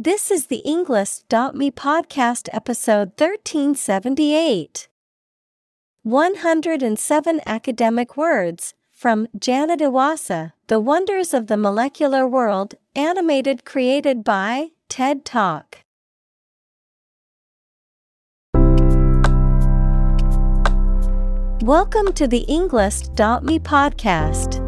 This is the Englist.me podcast episode 1378. 107 academic words from Janet Iwasa, The Wonders of the Molecular World, animated created by TED Talk. Welcome to the Englist.me podcast.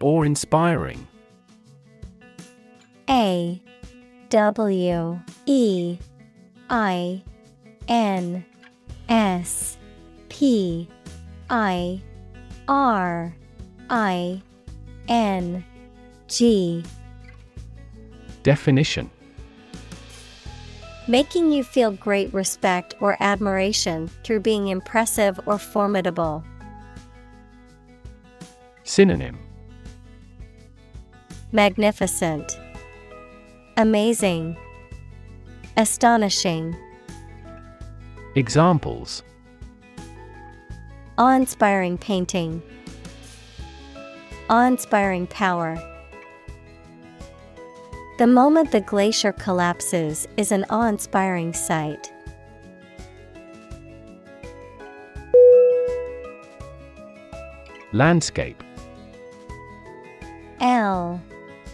Awe inspiring. A W E I N S P I R I N G Definition Making you feel great respect or admiration through being impressive or formidable. Synonym Magnificent, Amazing, Astonishing. Examples Awe inspiring painting, Awe inspiring power. The moment the glacier collapses is an awe inspiring sight. Landscape L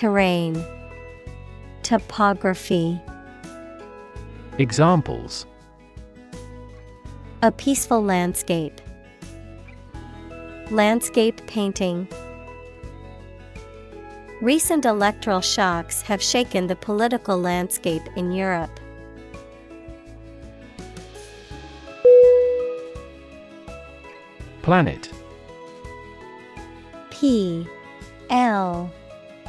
Terrain, Topography. Examples A peaceful landscape. Landscape painting. Recent electoral shocks have shaken the political landscape in Europe. Planet P L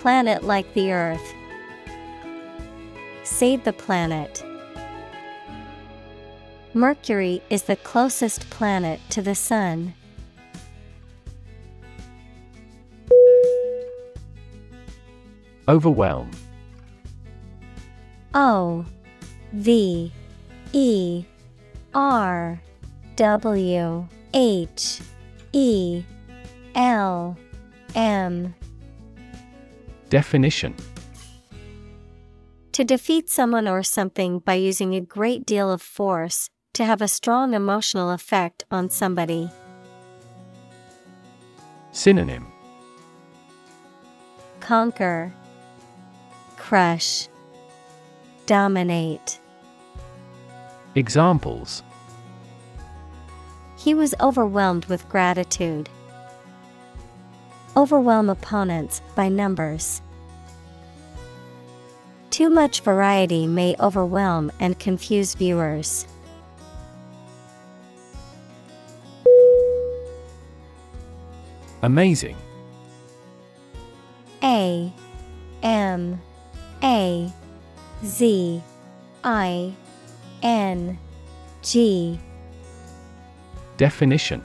Planet like the Earth. Save the planet. Mercury is the closest planet to the Sun. Overwhelm O V E R W H E L M Definition To defeat someone or something by using a great deal of force, to have a strong emotional effect on somebody. Synonym Conquer, Crush, Dominate. Examples He was overwhelmed with gratitude. Overwhelm opponents by numbers. Too much variety may overwhelm and confuse viewers. Amazing. A M A Z I N G Definition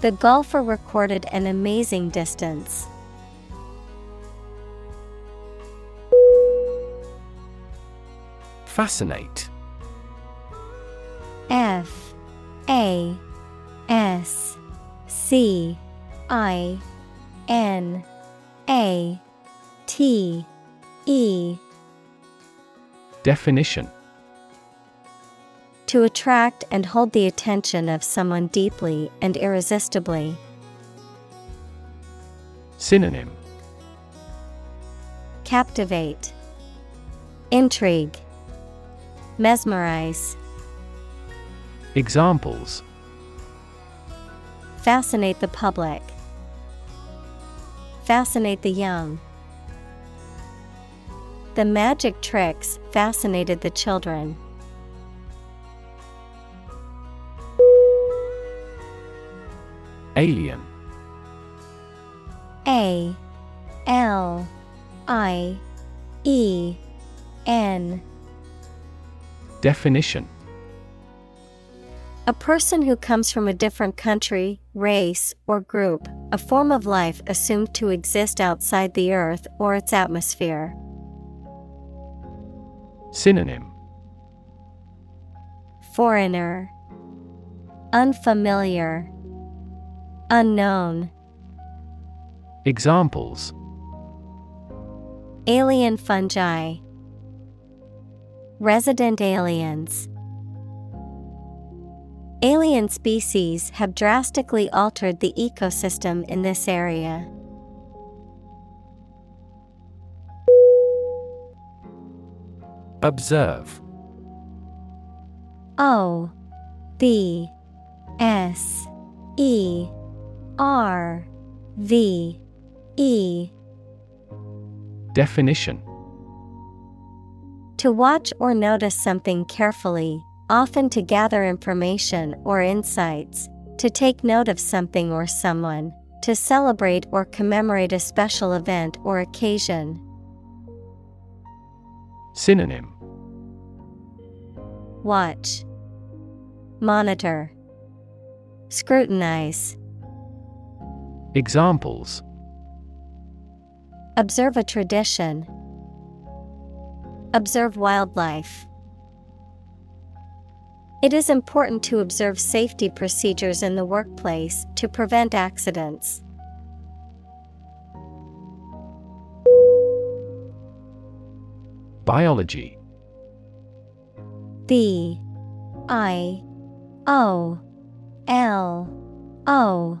The golfer recorded an amazing distance. Fascinate. F A S C I N A T E. Definition To attract and hold the attention of someone deeply and irresistibly. Synonym Captivate, Intrigue, Mesmerize. Examples Fascinate the public. Fascinate the young. The magic tricks fascinated the children. Alien. A L I E N. Definition. A person who comes from a different country, race, or group, a form of life assumed to exist outside the earth or its atmosphere. Synonym. Foreigner, Unfamiliar, Unknown, Examples Alien fungi, Resident aliens. Alien species have drastically altered the ecosystem in this area. Observe O B S E R V E. Definition. To watch or notice something carefully, often to gather information or insights, to take note of something or someone, to celebrate or commemorate a special event or occasion. Synonym. Watch, Monitor, Scrutinize. Examples Observe a tradition. Observe wildlife. It is important to observe safety procedures in the workplace to prevent accidents. Biology B I O L O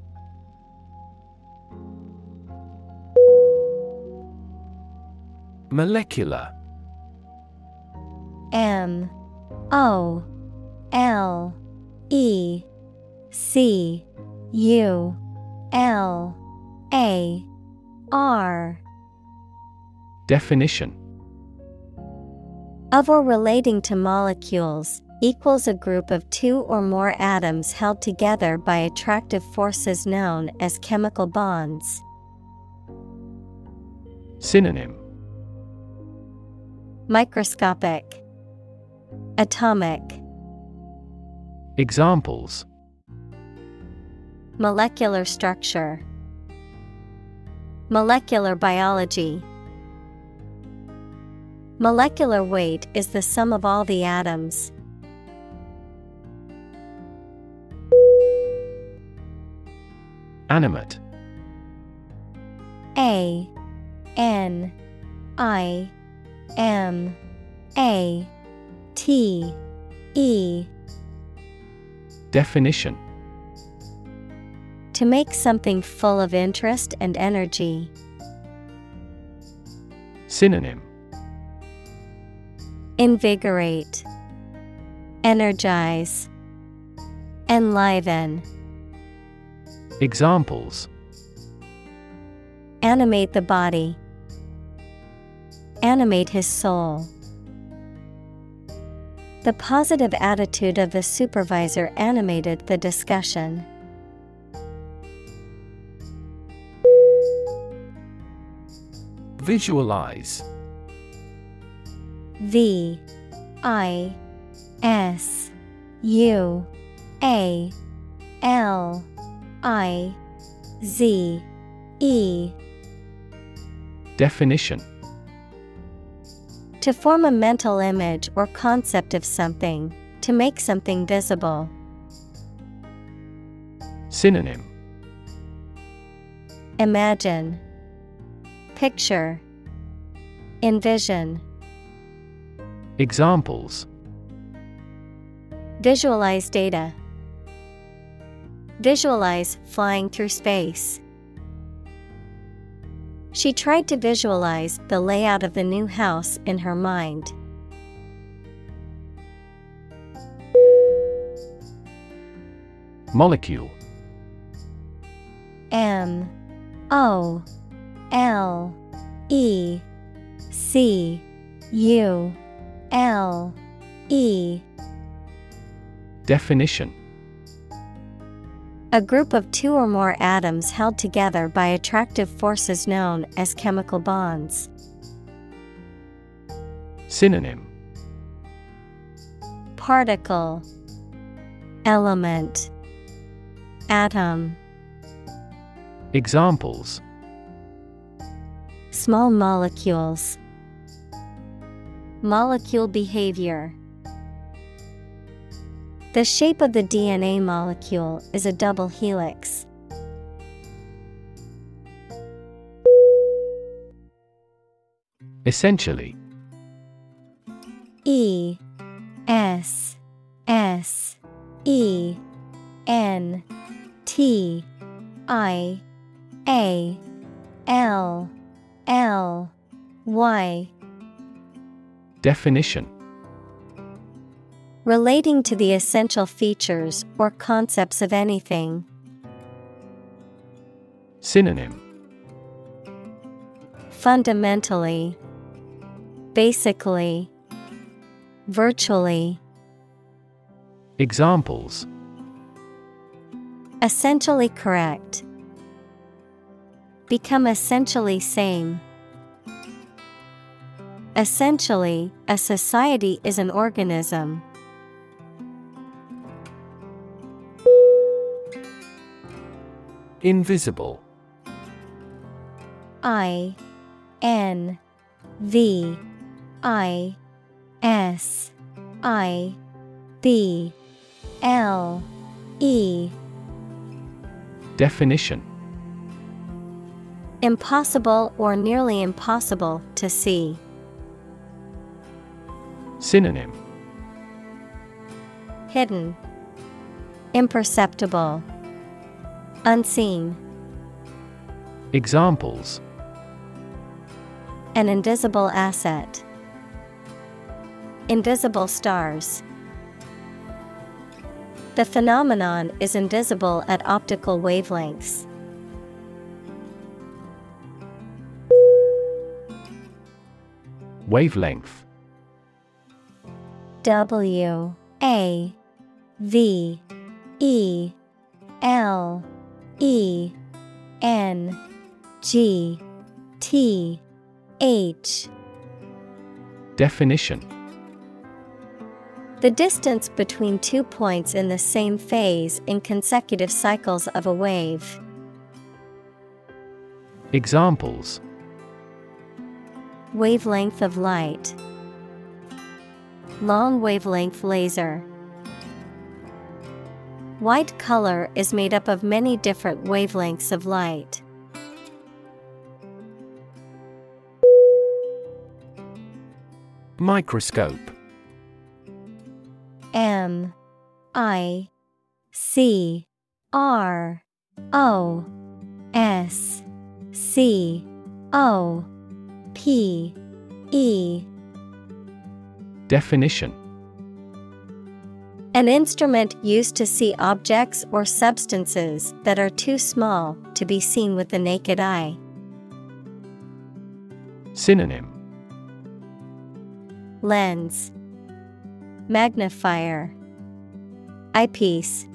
Molecular. M. O. L. E. C. U. L. A. R. Definition. Of or relating to molecules equals a group of two or more atoms held together by attractive forces known as chemical bonds. Synonym Microscopic, Atomic. Examples Molecular structure. Molecular biology. Molecular weight is the sum of all the atoms. Animate A N I M A T E Definition To make something full of interest and energy. Synonym Invigorate, Energize, Enliven. Examples Animate the body. Animate his soul. The positive attitude of the supervisor animated the discussion. Visualize V I S U A L I Z E Definition To form a mental image or concept of something, to make something visible. Synonym Imagine, Picture, Envision. Examples Visualize data. Visualize flying through space. She tried to visualize the layout of the new house in her mind. Molecule. M. O. L. E. C. U. L. E. Definition A group of two or more atoms held together by attractive forces known as chemical bonds. Synonym. Particle. Element. Atom. Examples. Small molecules. Molecule behavior The shape of the DNA molecule is a double helix. Essentially E S S E N T I A L L Y Definition Relating to the essential features or concepts of anything. Synonym Fundamentally, Basically, Virtually. Examples Essentially correct. Become essentially same. Essentially, a society is an organism. Invisible. I N V I S I B L E. Definition. Impossible or nearly impossible to see. Synonym. Hidden, Imperceptible, Unseen. Examples An invisible asset. Invisible stars. The phenomenon is invisible at optical wavelengths. Wavelength W A V E L E N G T H Definition The distance between two points in the same phase in consecutive cycles of a wave. Examples Wavelength of light. Long wavelength laser. White color is made up of many different wavelengths of light. Microscope. M I C R O S C O P E. Definition An instrument used to see objects or substances that are too small to be seen with the naked eye. Synonym. Lens. Magnifier. Eyepiece.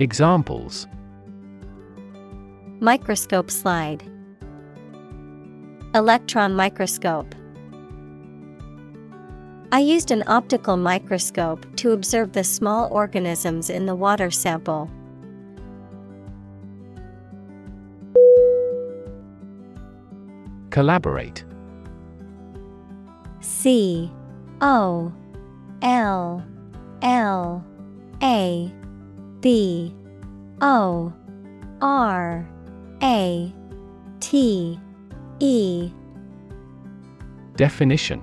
Examples. Microscope slide. Electron microscope I used an optical microscope to observe the small organisms in the water sample. Collaborate. C O L L A B O R A T E. Definition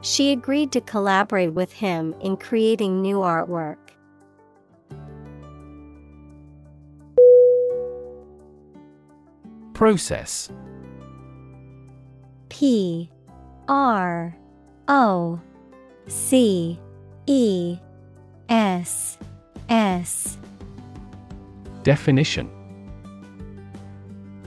She agreed to collaborate with him in creating new artwork. Process. P R O C E S S. Definition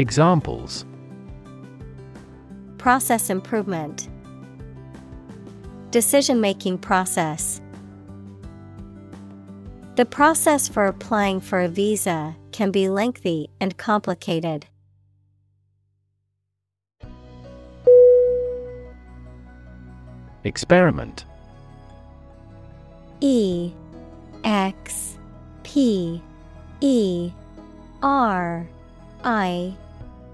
Examples. Process improvement. Decision making process. The process for applying for a visa can be lengthy and complicated. Experiment. E X P E R I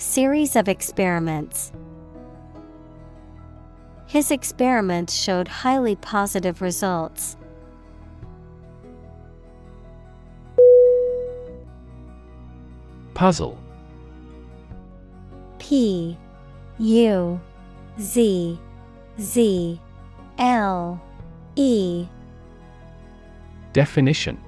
Series of experiments. His experiments showed highly positive results. Puzzle P U Z Z L E Definition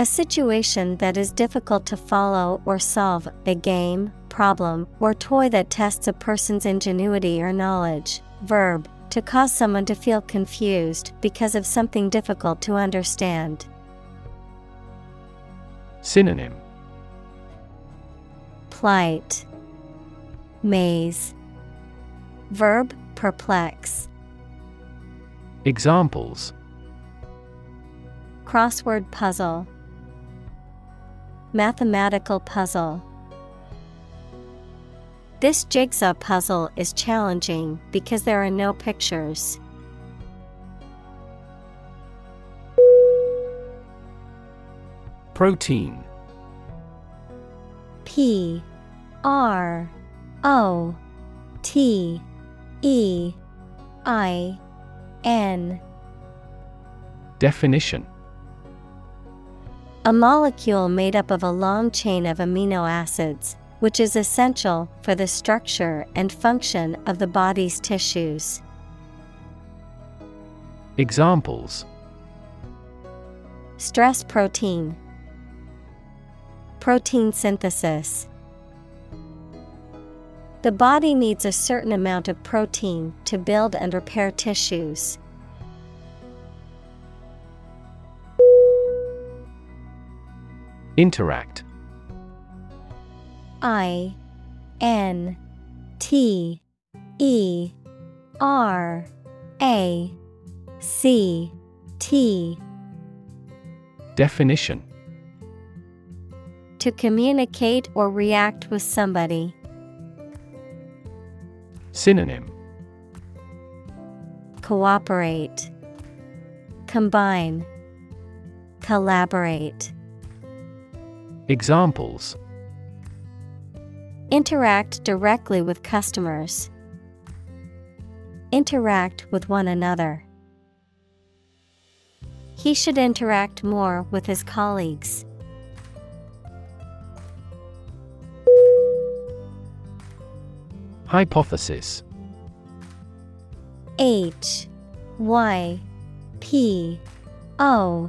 A situation that is difficult to follow or solve, a game, problem, or toy that tests a person's ingenuity or knowledge. Verb, to cause someone to feel confused because of something difficult to understand. Synonym Plight, Maze, Verb, perplex. Examples Crossword puzzle, Mathematical puzzle. This jigsaw puzzle is challenging because there are no pictures. Protein P R O T E I N Definition A molecule made up of a long chain of amino acids, which is essential for the structure and function of the body's tissues. Examples Stress protein, protein synthesis. The body needs a certain amount of protein to build and repair tissues. Interact. I N T E R A C T. Definition. To communicate or react with somebody. Synonym. Cooperate, Combine, Collaborate. Examples Interact directly with customers. Interact with one another. He should interact more with his colleagues. Hypothesis H Y P O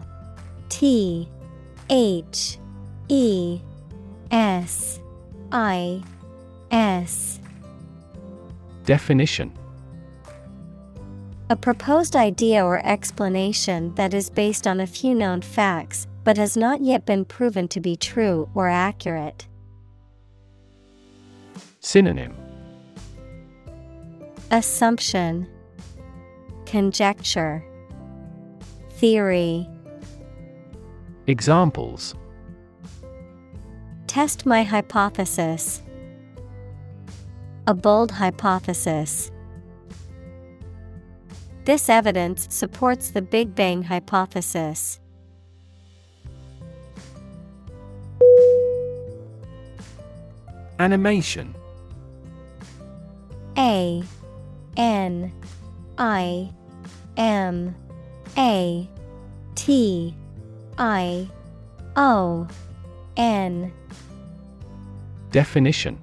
T H E S I S. Definition. A proposed idea or explanation that is based on a few known facts but has not yet been proven to be true or accurate. Synonym. Assumption. Conjecture. Theory. Examples Test my hypothesis. A bold hypothesis. This evidence supports the Big Bang hypothesis. Animation. A. N. I. M. A. T. I. O. N Definition.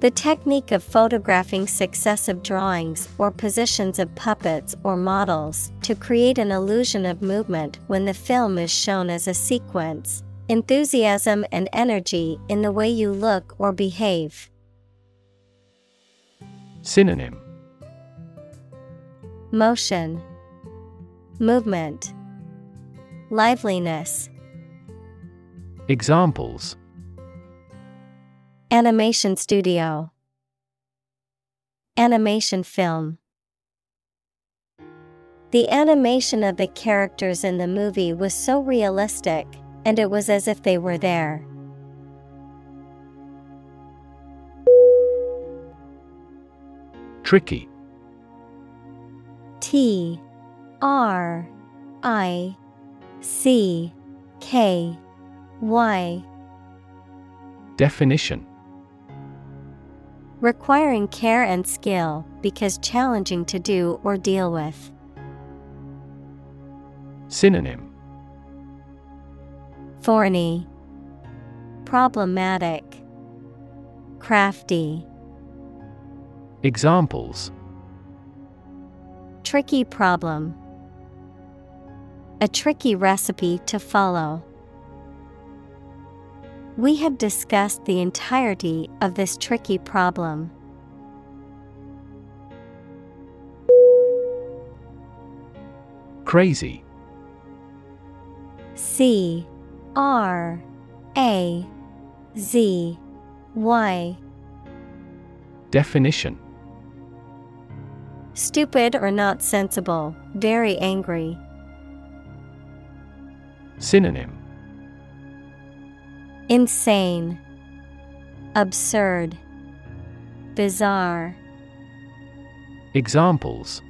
The technique of photographing successive drawings or positions of puppets or models to create an illusion of movement when the film is shown as a sequence, enthusiasm and energy in the way you look or behave. Synonym. Motion, Movement, Liveliness. Examples Animation studio, Animation film. The animation of the characters in the movie was so realistic, and it was as if they were there. Tricky T R I C K Y Definition Requiring care and skill because challenging to do or deal with. Synonym Thorny, Problematic, Crafty, Examples Tricky problem. A tricky recipe to follow. We have discussed the entirety of this tricky problem. Crazy C R A Z Y Definition Stupid or not sensible, very angry. Synonym Insane, Absurd, Bizarre. Examples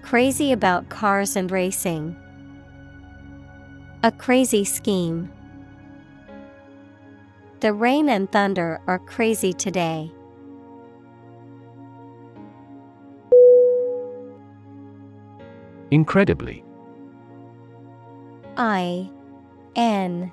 Crazy about cars and racing. A crazy scheme. The rain and thunder are crazy today. Incredibly. I N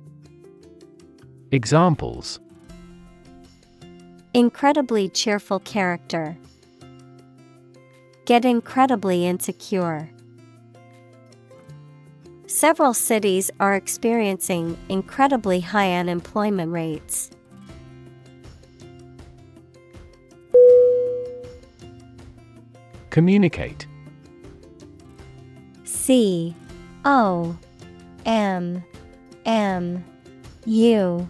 Examples Incredibly cheerful character. Get incredibly insecure. Several cities are experiencing incredibly high unemployment rates. Communicate C O M M U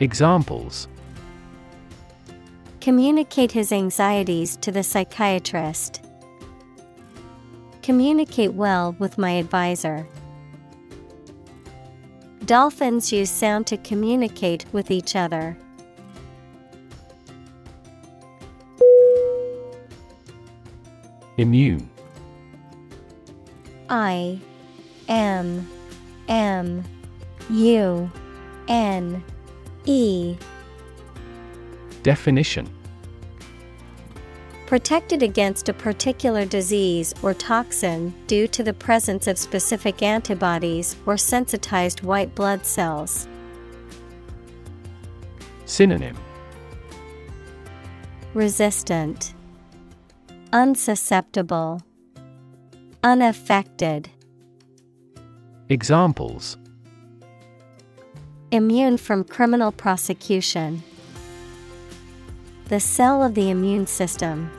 Examples Communicate his anxieties to the psychiatrist. Communicate well with my advisor. Dolphins use sound to communicate with each other. Immune I M M U N E. Definition. Protected against a particular disease or toxin due to the presence of specific antibodies or sensitized white blood cells. Synonym. Resistant, Unsusceptible, Unaffected. Examples Immune from criminal prosecution. The cell of the immune system.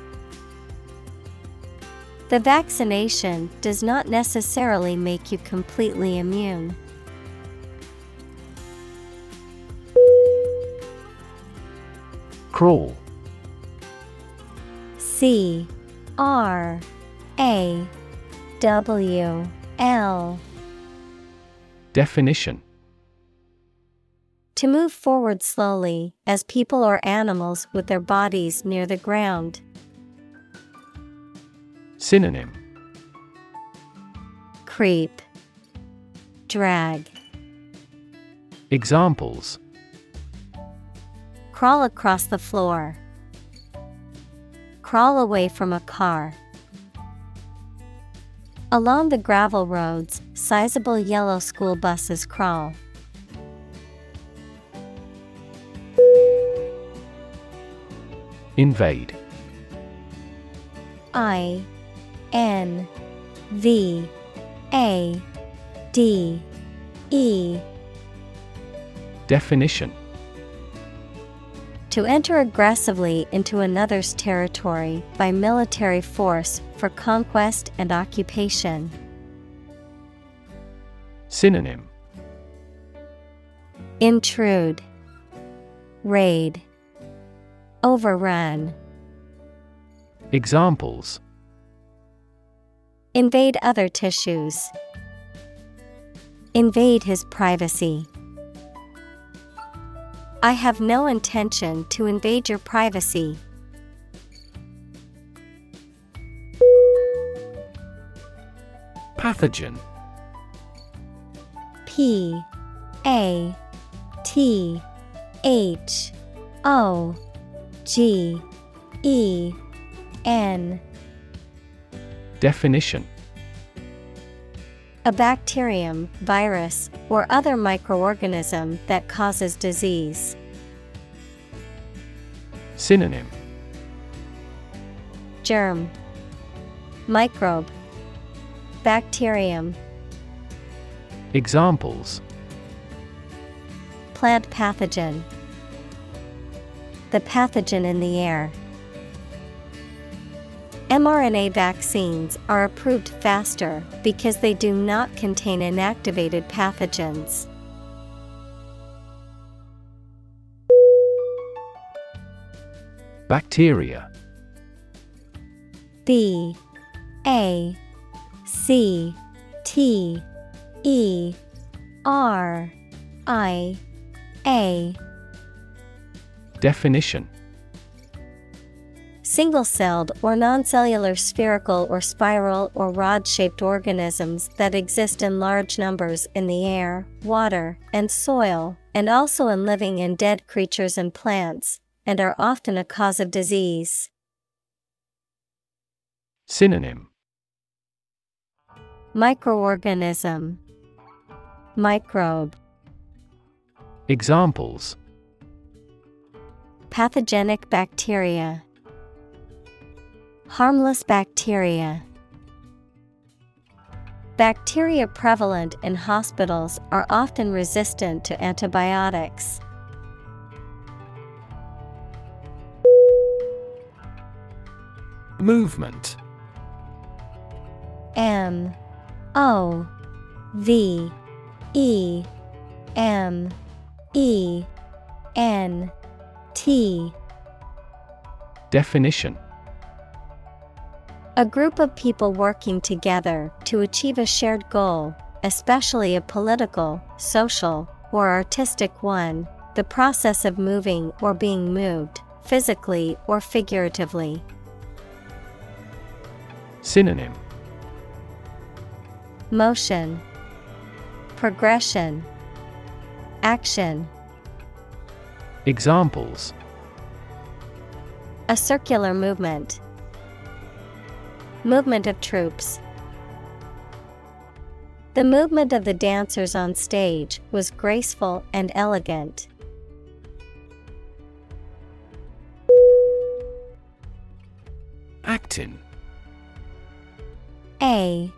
The vaccination does not necessarily make you completely immune. Crawl C R A W L Definition To move forward slowly, as people or animals with their bodies near the ground. Synonym Creep, Drag, Examples Crawl across the floor. Crawl away from a car. Along the gravel roads, sizable yellow school buses crawl. Invade. I N V A D E. Definition. To enter aggressively into another's territory by military force for conquest and occupation. Synonym. Intrude, Raid, Overrun. Examples Invade other tissues. Invade his privacy. I have no intention to invade your privacy. Pathogen P A T H O G E N. Definition. A bacterium, virus, or other microorganism that causes disease. Synonym. Germ. Microbe. Bacterium. Examples. Plant pathogen The pathogen in the air. mRNA vaccines are approved faster because they do not contain inactivated pathogens. Bacteria B A C T E R I A Definition. Single celled or noncellular spherical or spiral or rod shaped organisms that exist in large numbers in the air, water, and soil, and also in living and dead creatures and plants, and are often a cause of disease. Synonym. Microorganism. Microbe. Examples Pathogenic bacteria. Harmless bacteria. Bacteria prevalent in hospitals are often resistant to antibiotics. Movement. M. O. V. E. M. E. N T. Definition. A group of people working together to achieve a shared goal, especially a political, social, or artistic one, the process of moving or being moved, physically or figuratively. Synonym. Motion, Progression, Action. Examples A circular movement. Movement of troops. The movement of the dancers on stage was graceful and elegant. Actin A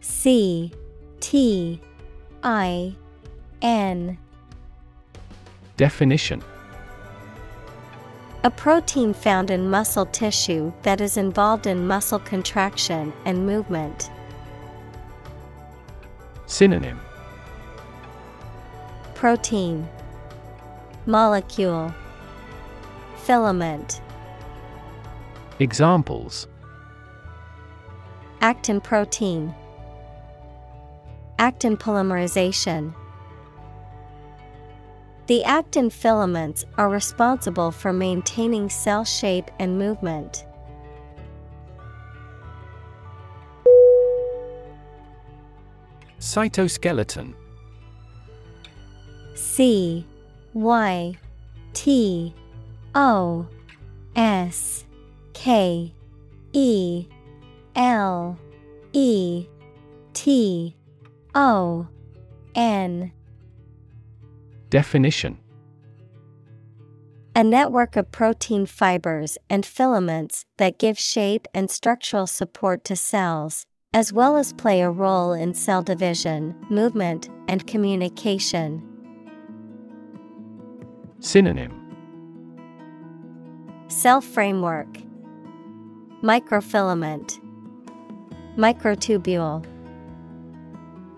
C T I N Definition. A protein found in muscle tissue that is involved in muscle contraction and movement. Synonym. Protein. Molecule. Filament. Examples. Actin protein. Actin polymerization The actin filaments are responsible for maintaining cell shape and movement. Cytoskeleton C Y T O S K E L E T O N Definition. A network of protein fibers and filaments that give shape and structural support to cells, as well as play a role in cell division, movement, and communication. Synonym. Cell framework, Microfilament, Microtubule,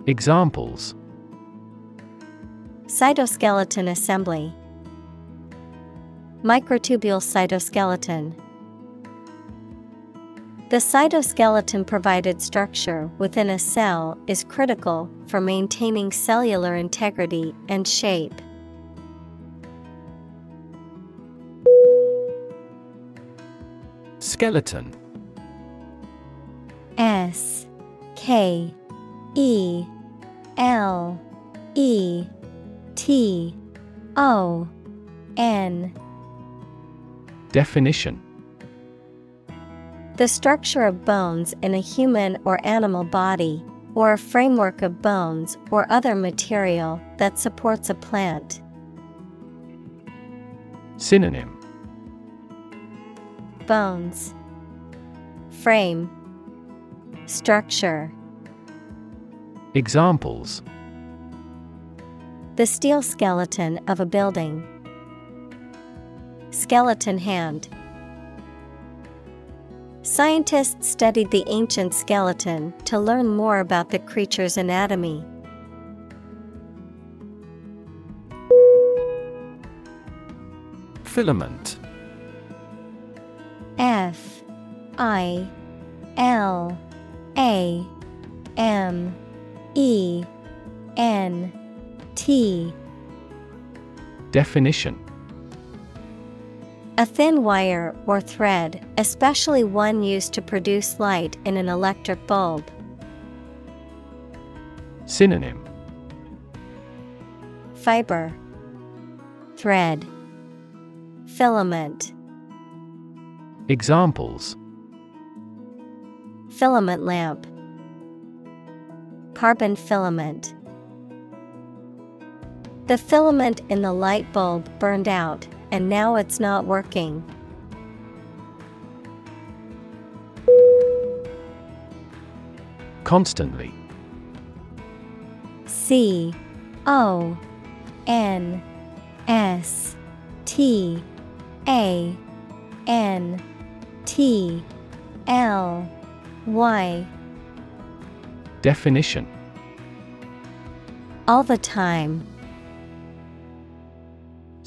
Examples Cytoskeleton assembly, Microtubule cytoskeleton. The cytoskeleton provided structure within a cell is critical for maintaining cellular integrity and shape. Skeleton S K E L E T O N. Definition The structure of bones in a human or animal body, or a framework of bones or other material that supports a plant. Synonym Bones, Frame, Structure. Examples The steel skeleton of a building. Skeleton hand. Scientists studied the ancient skeleton to learn more about the creature's anatomy. Filament. F. I. L. A. M. E. N T. Definition. A thin wire or thread, especially one used to produce light in an electric bulb. Synonym. Fiber. Thread. Filament. Examples. Filament lamp. Carbon filament The filament in the light bulb burned out and now it's not working. Constantly C O N S T A N T L Y Definition All the time.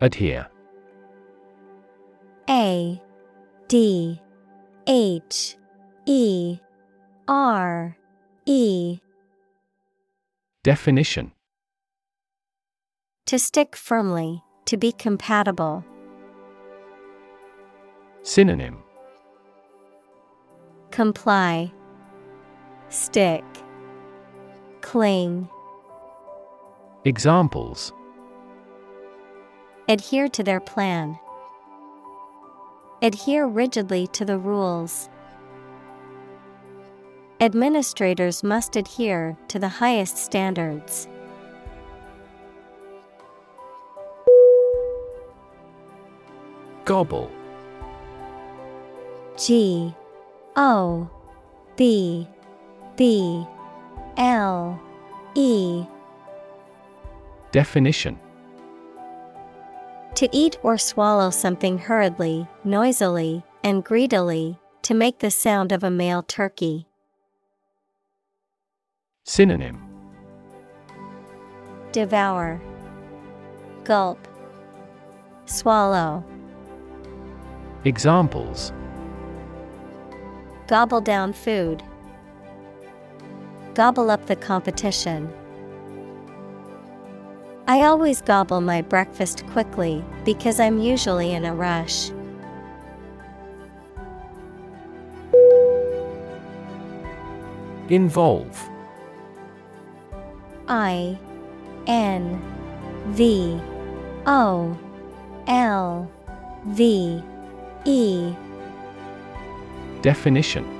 Adhere A D H E R E Definition To stick firmly, to be compatible. Synonym Comply. Stick. Cling. Examples Adhere to their plan. Adhere rigidly to the rules. Administrators must adhere to the highest standards. Gobble G O B B L E Definition To eat or swallow something hurriedly, noisily, and greedily, to make the sound of a male turkey. Synonym Devour, Gulp, Swallow. Examples Gobble down food. Gobble up the competition. I always gobble my breakfast quickly because I'm usually in a rush. Involve. I N V O L V E. Definition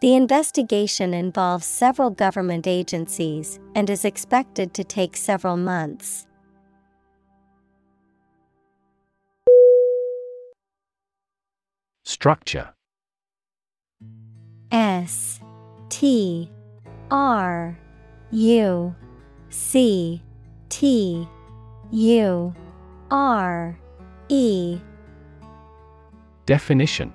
The investigation involves several government agencies and is expected to take several months. Structure. S T R U C T U R E. Definition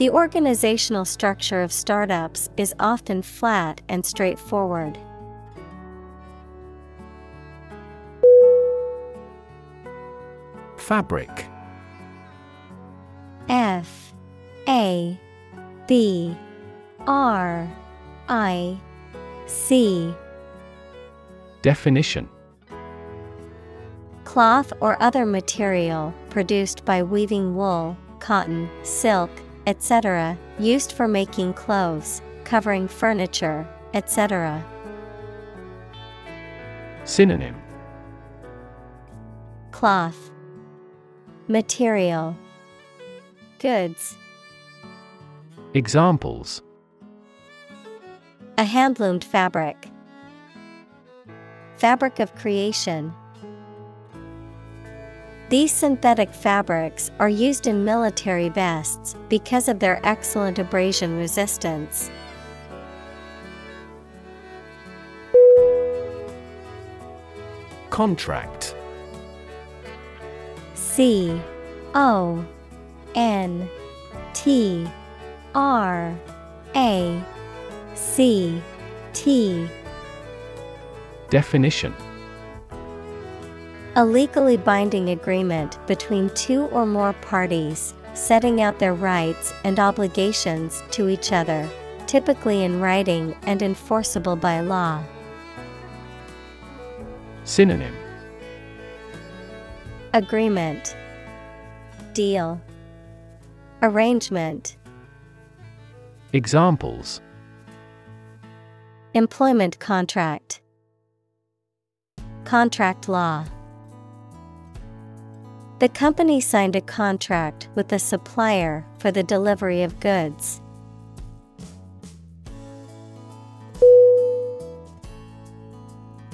The organizational structure of startups is often flat and straightforward. Fabric. F A B R I C. Definition. Cloth or other material produced by weaving wool, cotton, silk, etc., used for making clothes, covering furniture, etc. Synonym. Cloth. Material. Goods. Examples. A handloomed fabric. Fabric of creation These synthetic fabrics are used in military vests because of their excellent abrasion resistance. Contract. C O N T R A C T. Definition A legally binding agreement between two or more parties, setting out their rights and obligations to each other, typically in writing and enforceable by law. Synonym. Agreement. Deal. Arrangement. Examples. Employment contract. Contract law The company signed a contract with the supplier for the delivery of goods.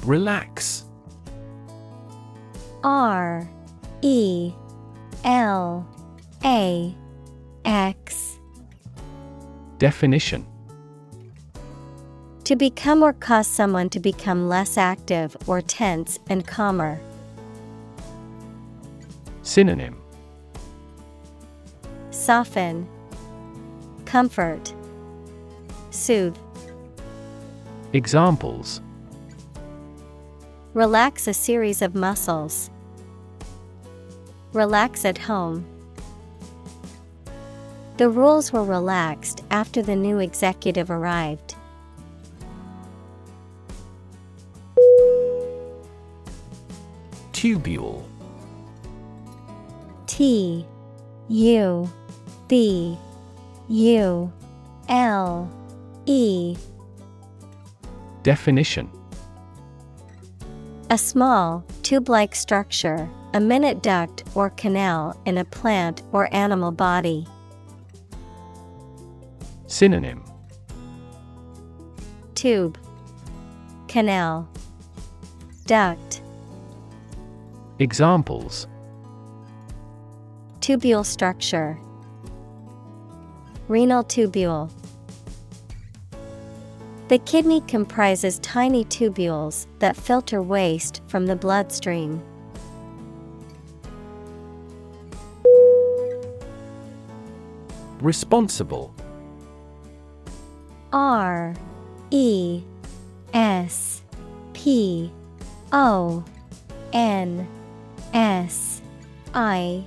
Relax R E L A X Definition To become or cause someone to become less active or tense and calmer. Synonym Soften, Comfort, Soothe. Examples Relax a series of muscles. Relax at home. The rules were relaxed after the new executive arrived. Tubule T U B U L E. Definition. A small, tube like structure, a minute duct or canal in a plant or animal body. Synonym. Tube, Canal, Duct, Examples Tubule structure, Renal tubule. The kidney comprises tiny tubules that filter waste from the bloodstream. Responsible R E S P O N S I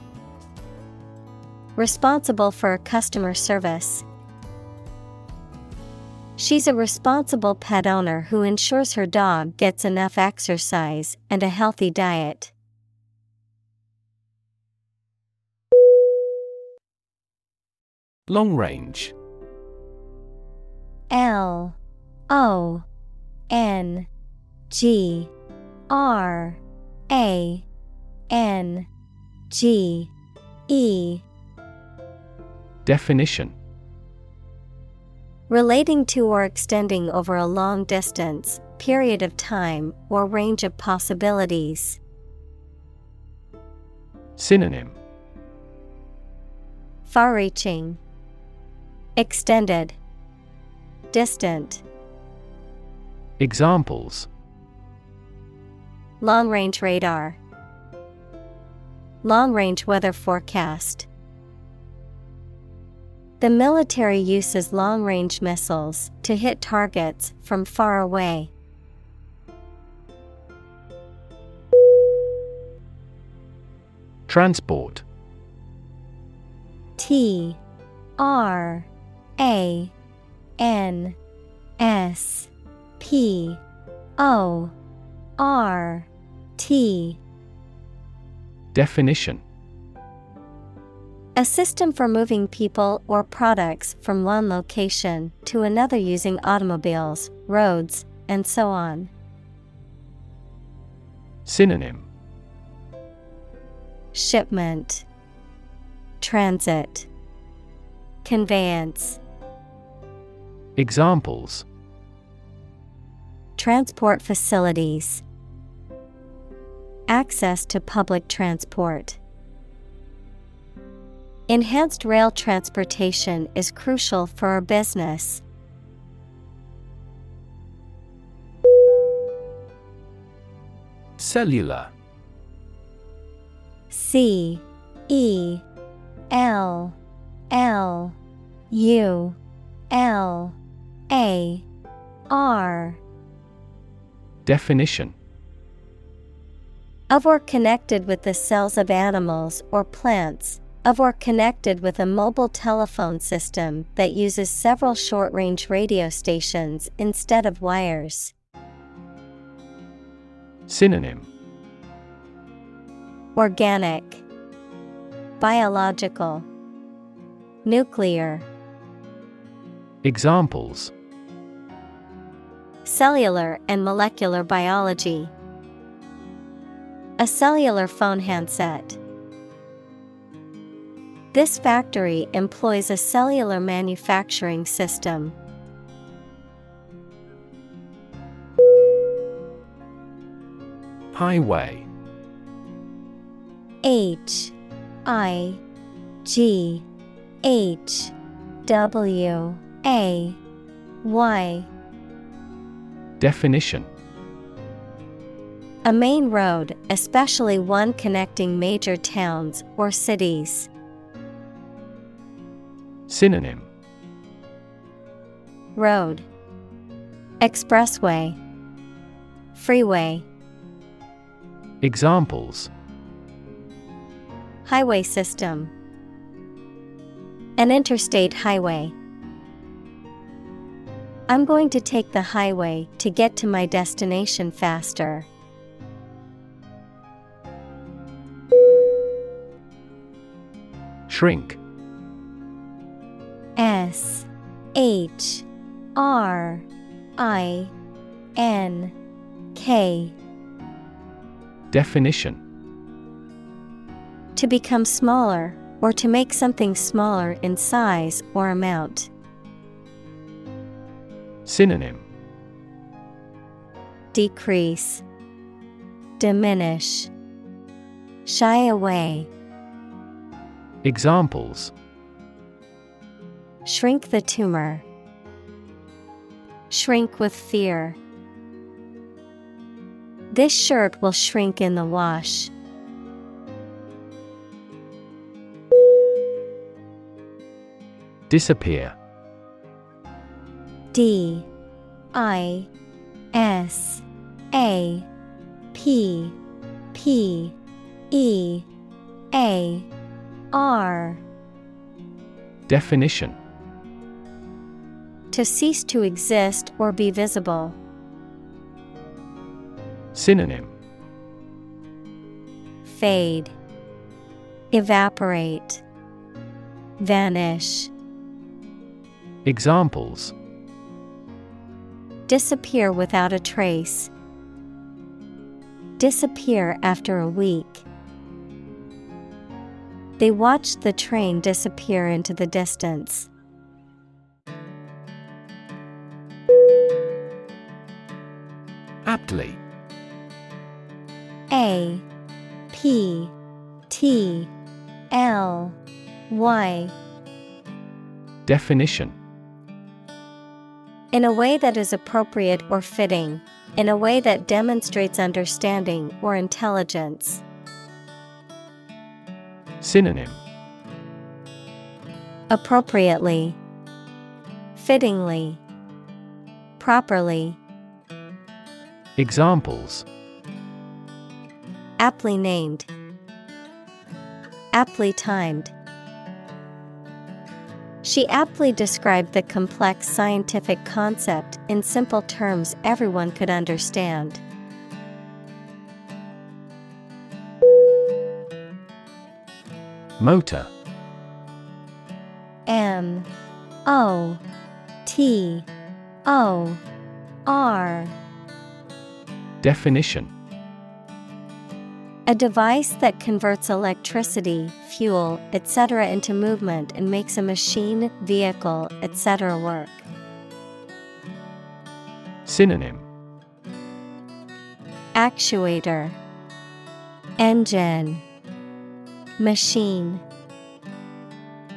Responsible for customer service. She's a responsible pet owner who ensures her dog gets enough exercise and a healthy diet. Long range L O N G R A N G E Definition Relating to or extending over a long distance, period of time, or range of possibilities. Synonym Far reaching, Extended, Distant. Examples Long range radar, Long range weather forecast. The military uses long range missiles to hit targets from far away. Transport. T R A N S P O R T. Definition A system for moving people or products from one location to another using automobiles, roads, and so on. Synonym. Shipment, Transit, Conveyance, Examples. Transport facilities, Access to public transport. Enhanced rail transportation is crucial for our business. Cellular. C E L L U L A R. Definition. Of or connected with the cells of animals or plants, of or connected with a mobile telephone system that uses several short range radio stations instead of wires. Synonym Organic, Biological, Nuclear, Examples Cellular and molecular biology. A cellular phone handset. This factory employs a cellular manufacturing system. Highway H I G H W A Y Definition A main road, especially one connecting major towns or cities. Synonym. Road. Expressway. Freeway. Examples. Highway system. An interstate highway. I'm going to take the highway to get to my destination faster. Shrink S H R I N K. Definition. To become smaller, or to make something smaller in size or amount. Synonym. Decrease, Diminish, Shy away, Examples Shrink the tumor. Shrink with fear. This shirt will shrink in the wash. Disappear. D. I. S. A. P. P. E. A. R. Definition To cease to exist or be visible. Synonym Fade, Evaporate, Vanish. Examples Disappear without a trace. Disappear after a week. They watched the train disappear into the distance. Aptly. A P T L Y. Definition. In a way that is appropriate or fitting, in a way that demonstrates understanding or intelligence. Synonym. Appropriately, Fittingly, Properly, Examples Aptly named, Aptly timed. She aptly described the complex scientific concept in simple terms everyone could understand. Motor M O T O R Definition A device that converts electricity, fuel, etc. into movement and makes a machine, vehicle, etc. work. Synonym Actuator Engine Machine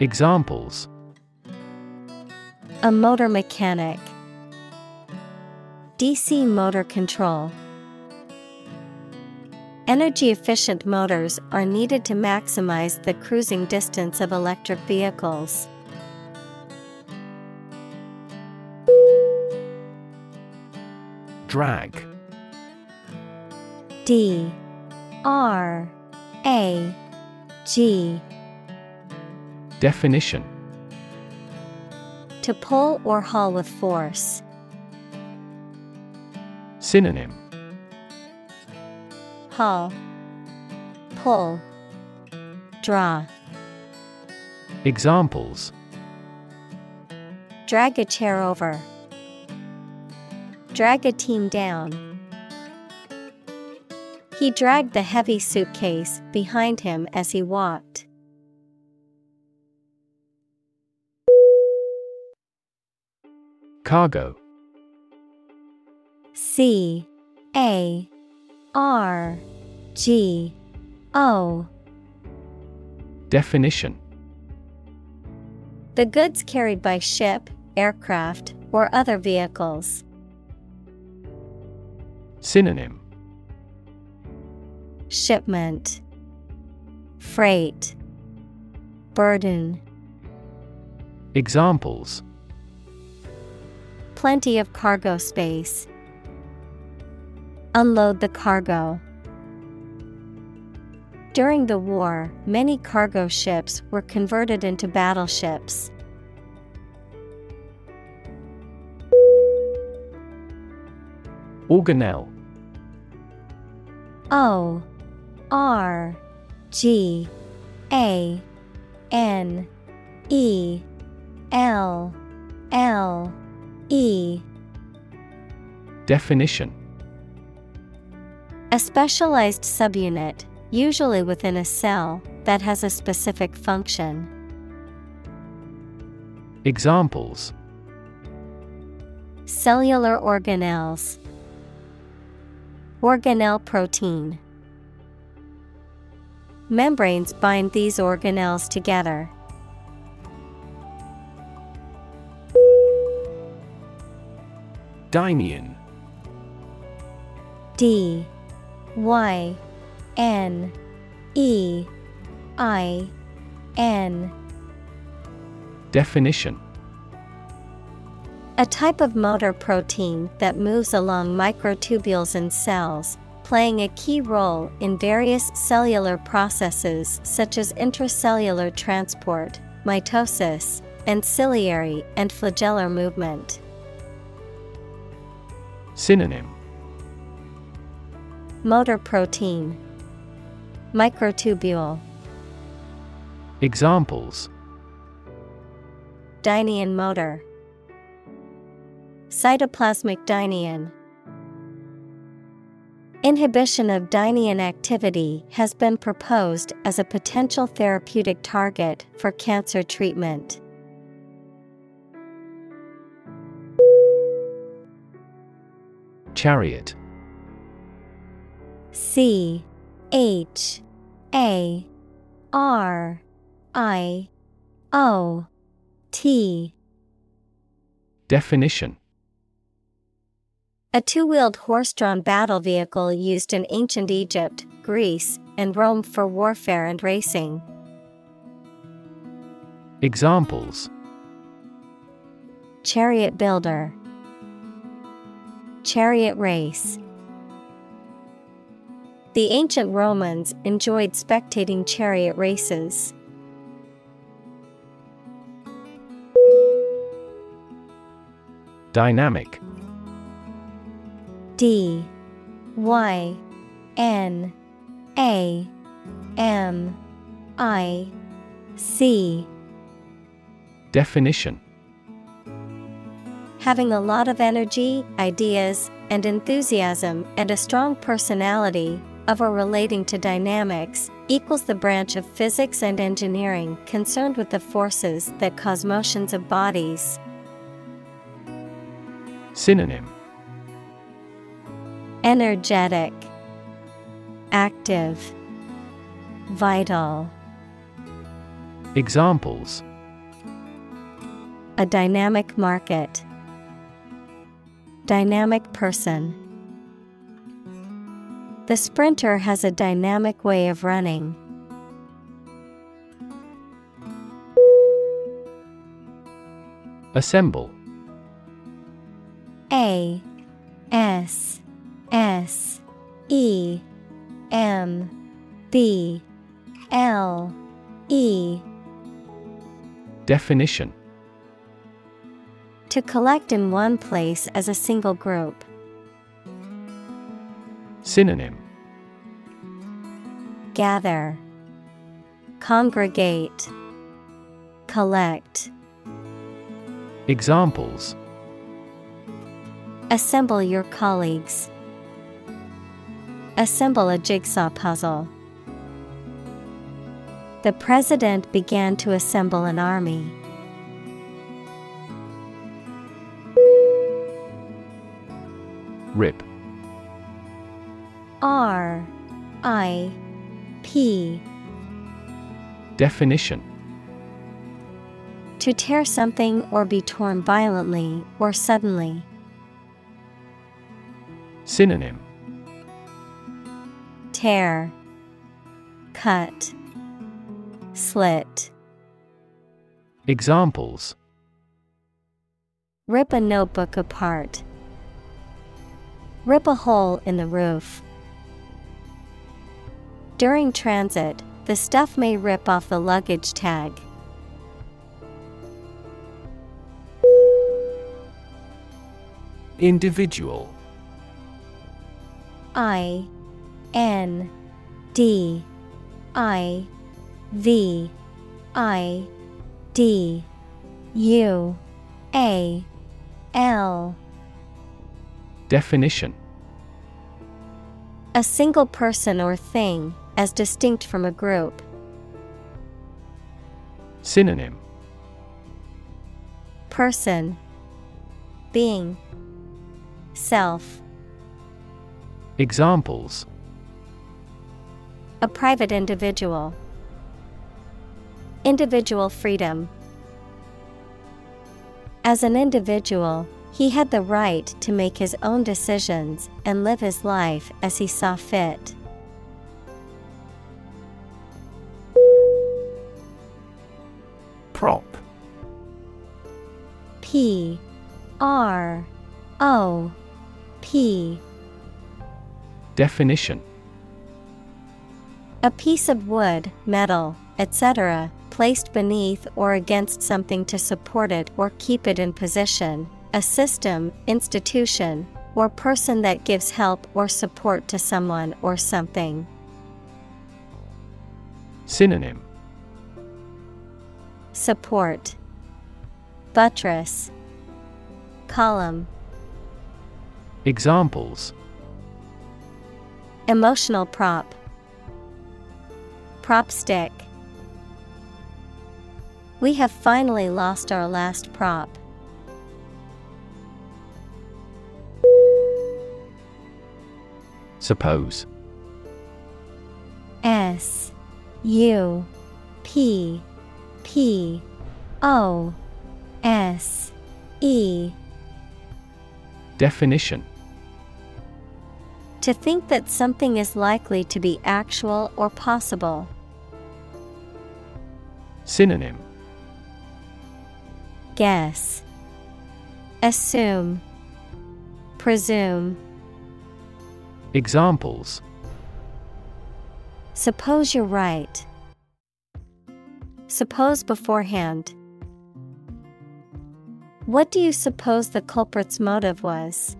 Examples A motor mechanic DC motor control Energy efficient motors are needed to maximize the cruising distance of electric vehicles. Drag. D. R. A. G. Definition. To pull or haul with force. Synonym Haul, Pull, Draw. Examples Drag a chair over. Drag a team down. He dragged the heavy suitcase behind him as he walked. Cargo C A R G O Definition The goods carried by ship, aircraft, or other vehicles. Synonym Shipment, Freight, Burden. Examples Plenty of cargo space. Unload the cargo. During the war, many cargo ships were converted into battleships. Organelle O R G A N E L L E Definition A specialized subunit, usually within a cell, that has a specific function. Examples Cellular organelles, Organelle protein. Membranes bind these organelles together. Dynein. D Y N E I N. Definition. A type of motor protein that moves along microtubules in cells, playing a key role in various cellular processes such as intracellular transport, mitosis, and ciliary and flagellar movement. Synonym Motor protein, Microtubule, Examples. Dynein motor, Cytoplasmic dynein. Inhibition of dynein activity has been proposed as a potential therapeutic target for cancer treatment. Chariot C H A R I O T Definition A two wheeled horse drawn battle vehicle used in ancient Egypt, Greece, and Rome for warfare and racing. Examples Chariot builder, Chariot race. The ancient Romans enjoyed spectating chariot races. Dynamic. D. Y. N. A. M. I. C. Definition. Having a lot of energy, ideas, and enthusiasm and a strong personality, of or relating to dynamics, equals the branch of physics and engineering concerned with the forces that cause motions of bodies. Synonym Energetic, Active, Vital. Examples A dynamic market. Dynamic person. The sprinter has a dynamic way of running. Assemble A S S E M B L E Definition To collect in one place as a single group. Synonym Gather, Congregate, Collect. Examples Assemble your colleagues. Assemble a jigsaw puzzle. The president began to assemble an army. Rip I P Definition To tear something or be torn violently or suddenly. Synonym Tear, Cut, Slit. Examples Rip a notebook apart. Rip a hole in the roof. During transit, the stuff may rip off the luggage tag. Individual. I N D I V I D U A L. Definition. A single person or thing, as distinct from a group. Synonym Person Being Self Examples A private individual. Individual freedom. As an individual, He had the right to make his own decisions and live his life as he saw fit. Prop. P R O P Definition A piece of wood, metal, etc., placed beneath or against something to support it or keep it in position, a system, institution, or person that gives help or support to someone or something. Synonym Support Buttress Column Examples. Emotional prop Prop stick. We have finally lost our last prop. Suppose. S U P P O S E. Definition. To think that something is likely to be actual or possible. Synonym. Guess. Assume. Presume. Examples. Suppose you're right. Suppose beforehand. What do you suppose the culprit's motive was?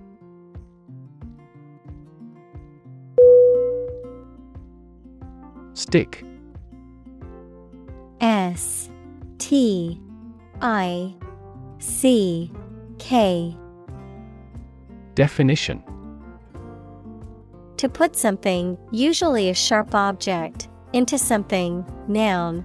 Stick S T I C K Definition To put something, usually a sharp object, into something, noun,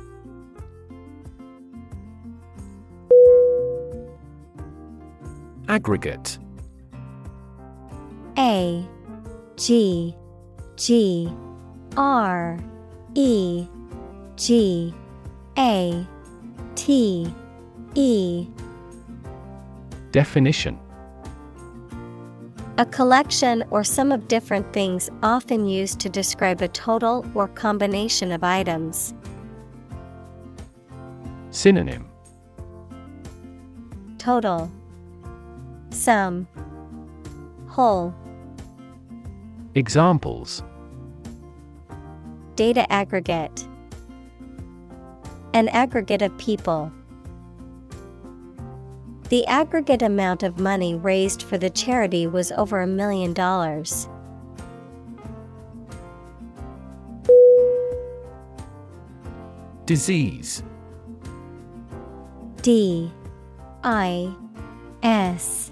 Aggregate. A G G R E G A T E. Definition. A collection or sum of different things often used to describe a total or combination of items. Synonym. Total Sum Whole. Examples. Data aggregate. An aggregate of people. The aggregate amount of money raised for the charity was over a million dollars. Disease. D. I. S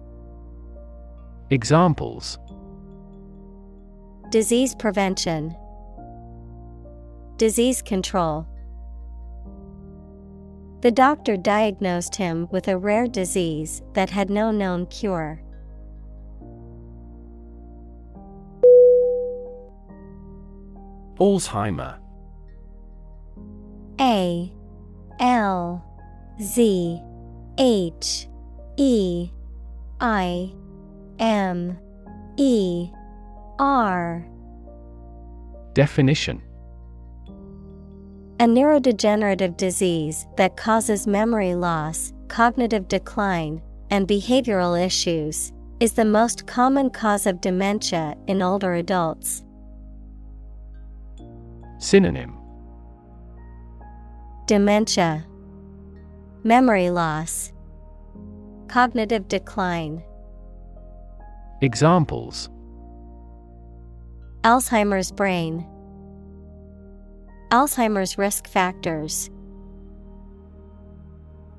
Examples disease prevention, disease control. The doctor diagnosed him with a rare disease that had no known cure. Alzheimer A L Z H E I M E R. Definition. A neurodegenerative disease that causes memory loss, cognitive decline, and behavioral issues, is the most common cause of dementia in older adults. Synonym. Dementia, Memory loss, Cognitive decline. Examples Alzheimer's brain, Alzheimer's risk factors.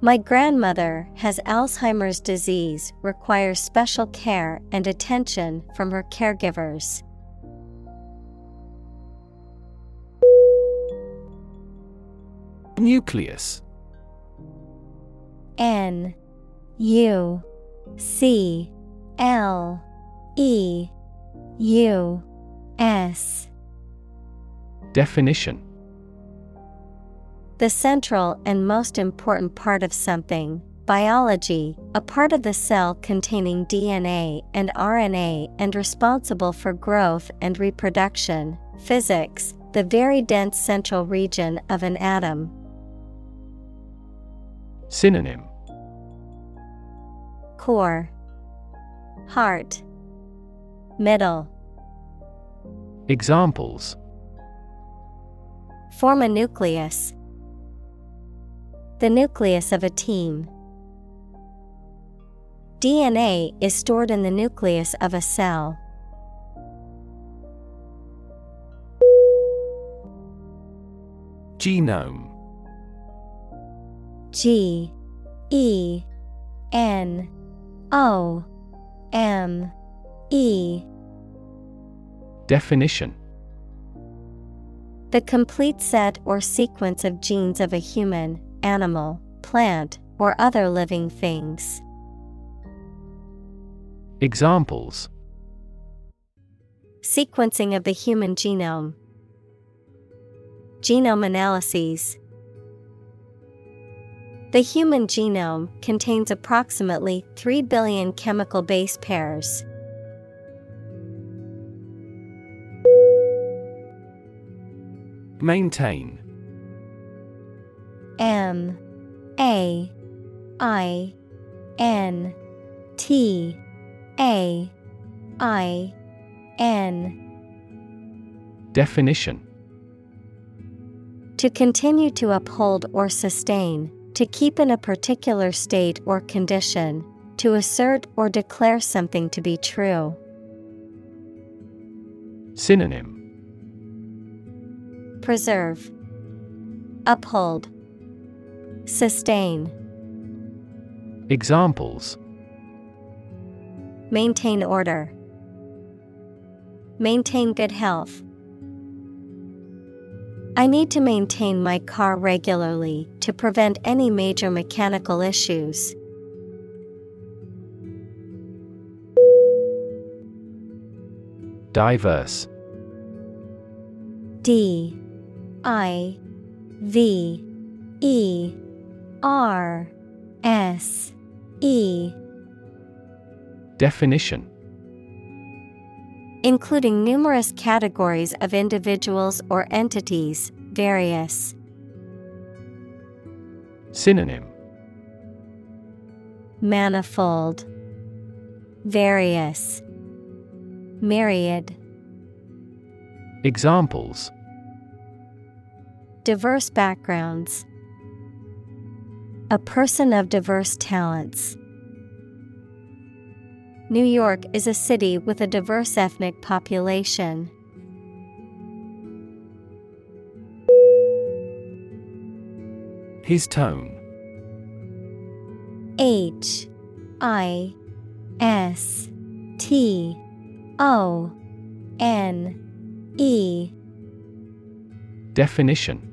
My grandmother has Alzheimer's disease, requires special care and attention from her caregivers. Nucleus N U C L E U S Definition The central and most important part of something. Biology, a part of the cell containing DNA and RNA and responsible for growth and reproduction. Physics, the very dense central region of an atom. Synonym Core, Heart, Middle. Examples Form a nucleus. The nucleus of a team. DNA is stored in the nucleus of a cell. Genome G E N O M E Definition The complete set or sequence of genes of a human, animal, plant, or other living things. Examples Sequencing of the human genome. Genome analyses. The human genome contains approximately 3 billion chemical base pairs. Maintain. M A I N T A I N. Definition. To continue to uphold or sustain, to keep in a particular state or condition, to assert or declare something to be true. Synonym Preserve, Uphold, Sustain. Examples Maintain order. Maintain good health. I need to maintain my car regularly to prevent any major mechanical issues. Diverse D I V E R S E. Definition. Including numerous categories of individuals or entities, various. Synonym. Manifold, Various, Myriad. Examples Diverse backgrounds. A person of diverse talents. New York is a city with a diverse ethnic population. Histone H I S T O N E Definition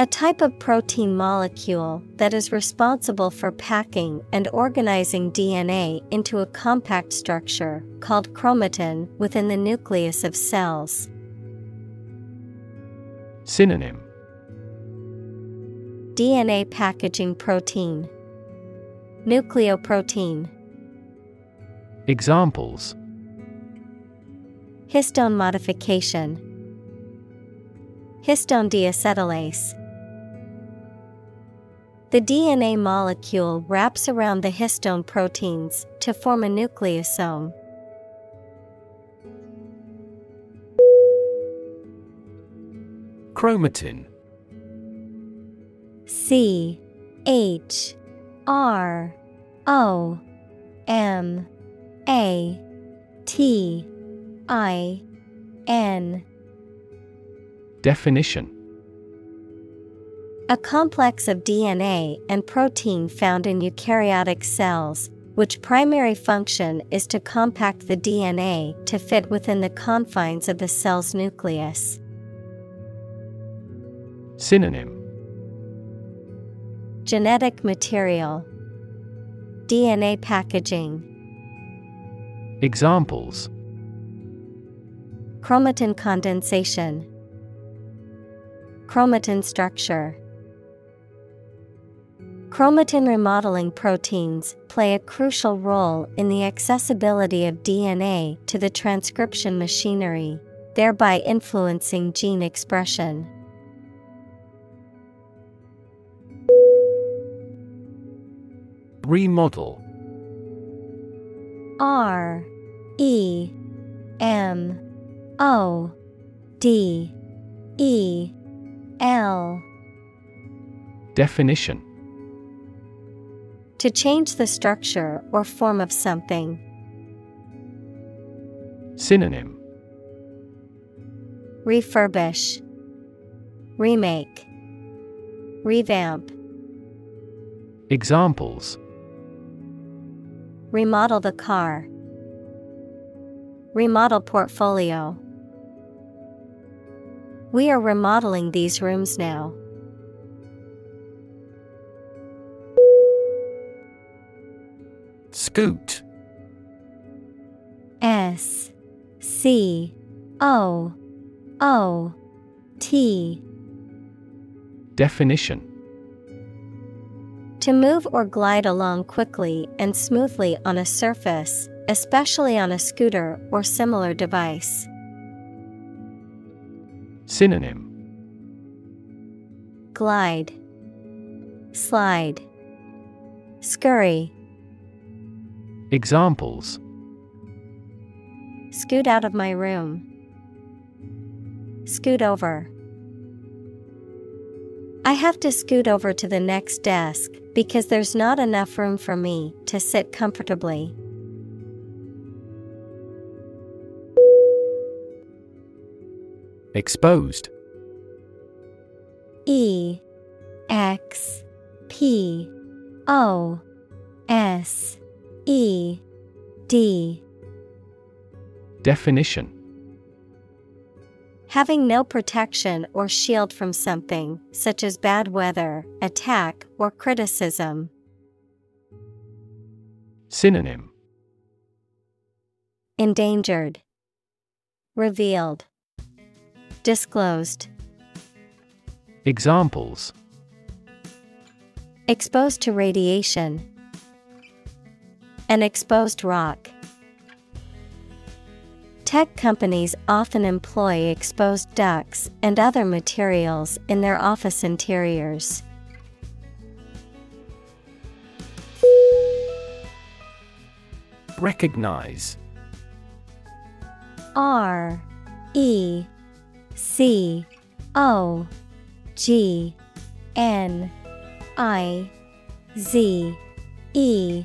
A type of protein molecule that is responsible for packing and organizing DNA into a compact structure called chromatin within the nucleus of cells. Synonym. DNA packaging protein, Nucleoprotein, Examples. Histone modification, Histone deacetylase. The DNA molecule wraps around the histone proteins to form a nucleosome. Chromatin. C H R O M A T I N. Definition A complex of DNA and protein found in eukaryotic cells, which primary function is to compact the DNA to fit within the confines of the cell's nucleus. Synonym. Genetic material, DNA packaging, Examples. Chromatin condensation, chromatin structure. Chromatin remodeling proteins play a crucial role in the accessibility of DNA to the transcription machinery, thereby influencing gene expression. Remodel. R E M O D E L. Definition To change the structure or form of something. Synonym Refurbish, Remake, Revamp, Examples Remodel the car, Remodel portfolio. We are remodeling these rooms now. Scoot. S C O O T. Definition. To move or glide along quickly and smoothly on a surface, especially on a scooter or similar device. Synonym. Glide, Slide, Scurry. Examples. Scoot out of my room. Scoot over. I have to scoot over to the next desk because there's not enough room for me to sit comfortably. Exposed. E. X. P. O. S E D. Definition. Having no protection or shield from something, such as bad weather, attack, or criticism. Synonym. Endangered, Revealed, Disclosed, Examples. Exposed to radiation, An exposed rock. Tech companies often employ exposed ducts and other materials in their office interiors. Recognize R E C O G N I Z E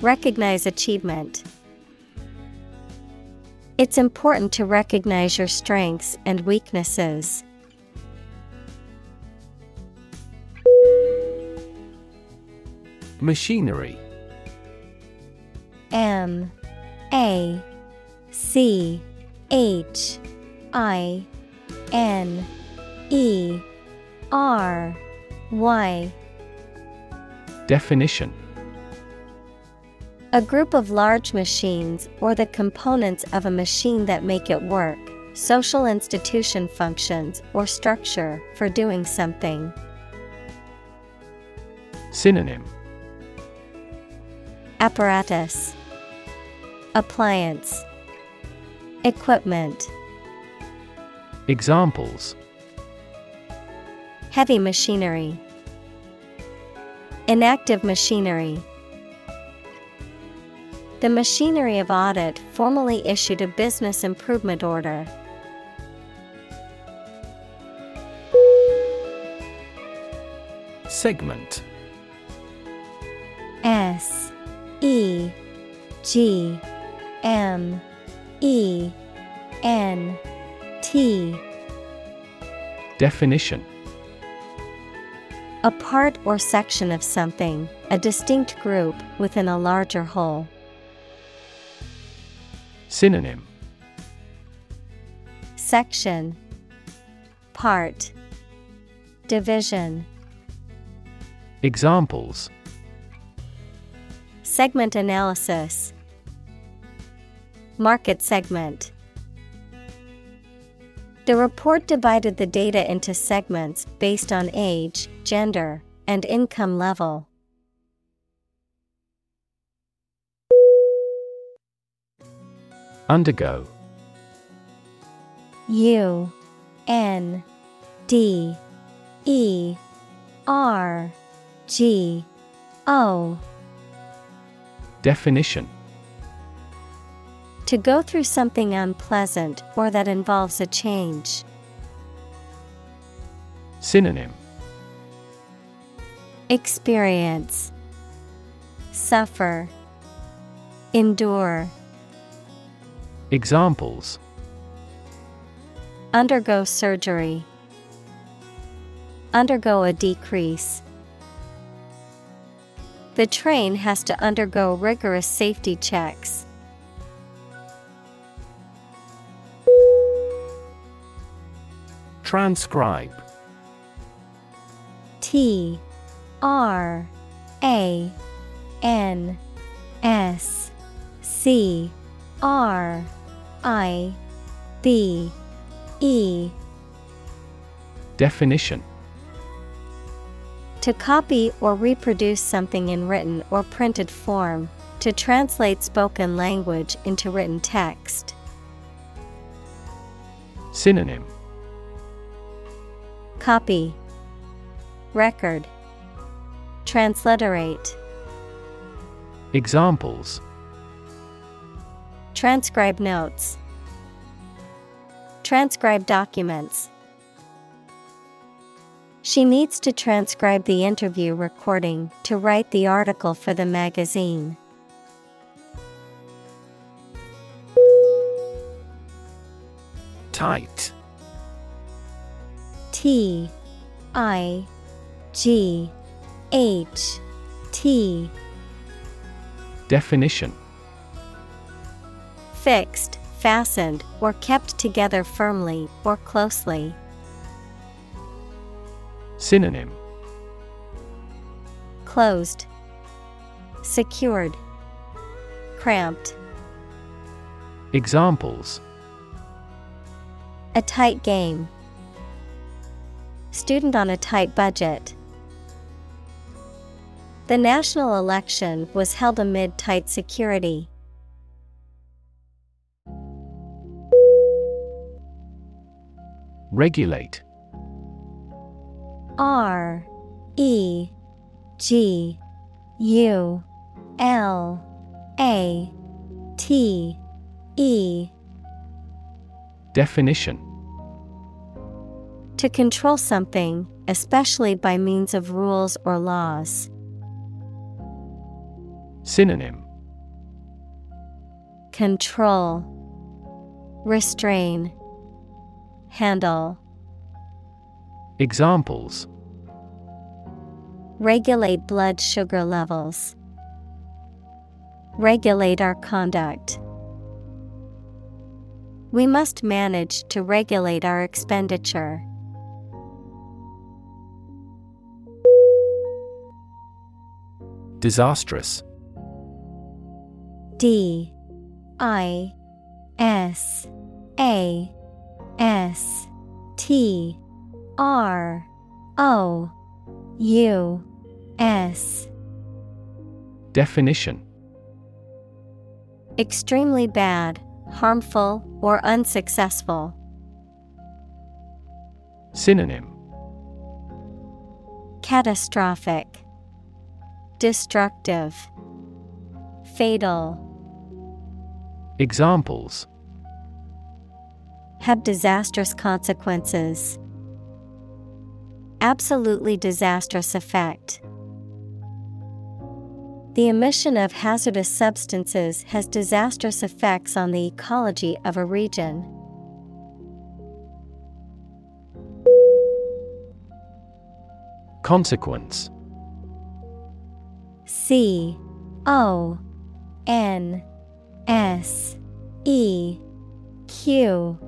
Recognize achievement. It's important to recognize your strengths and weaknesses. Machinery M A C H I N E R Y Definition A group of large machines or the components of a machine that make it work, social institution functions or structure for doing something. Synonym. Apparatus. Appliance. Equipment. Examples. Heavy machinery. Inactive machinery The machinery of audit formally issued a business improvement order. Segment S E G M E N T Definition A part or section of something, a distinct group within a larger whole. Synonym. Section. Part. Division. Examples. Segment analysis. Market segment. The report divided the data into segments based on age, gender, and income level. Undergo. U N D E R G O. Definition. To go through something unpleasant or that involves a change. Synonym. Experience. Suffer. Endure Examples Undergo surgery. Undergo a decrease. The train has to undergo rigorous safety checks. Transcribe T R A N S C R I B E. Definition. To copy or reproduce something in written or printed form, to translate spoken language into written text. Synonym. Copy. Record. Transliterate. Examples Transcribe notes. Transcribe documents. She needs to transcribe the interview recording to write the article for the magazine. Tight. T I G H T. Definition Fixed, fastened, or kept together firmly or closely. Synonym Closed, Secured, Cramped. Examples A tight game. Student on a tight budget. The national election was held amid tight security. Regulate. R E G U L A T E. Definition. To control something, especially by means of rules or laws. Synonym. Control. Restrain Handle Examples Regulate blood sugar levels. Regulate our conduct. We must manage to regulate our expenditure. Disastrous. D I S A S T R O U S. Definition Extremely bad, harmful, or unsuccessful. Synonym Catastrophic, Destructive, Fatal. Examples Have disastrous consequences. Absolutely disastrous effect. The emission of hazardous substances has disastrous effects on the ecology of a region. Consequence C O N S E Q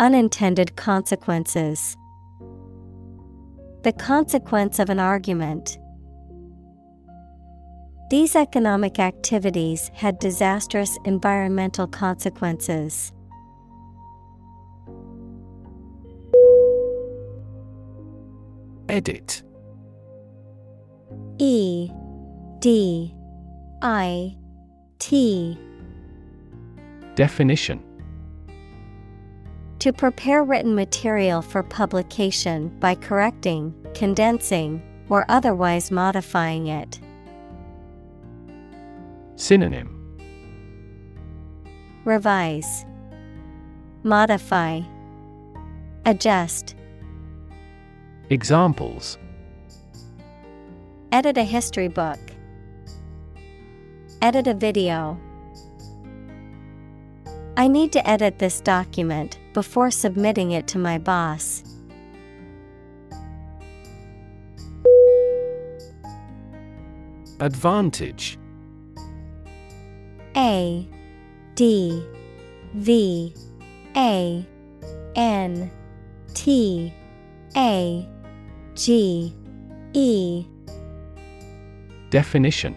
Unintended consequences. The consequence of an argument. These economic activities had disastrous environmental consequences. Edit E D I T Definition To prepare written material for publication by correcting, condensing, or otherwise modifying it. Synonym Revise, Modify, Adjust. Examples Edit a history book. Edit a video. I need to edit this document before submitting it to my boss. Advantage. A D V A N T A G E. Definition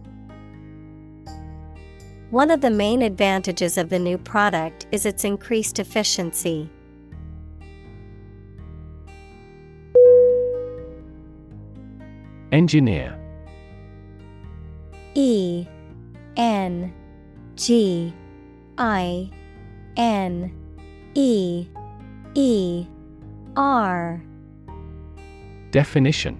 One of the main advantages of the new product is its increased efficiency. Engineer. E N G I N E E R. Definition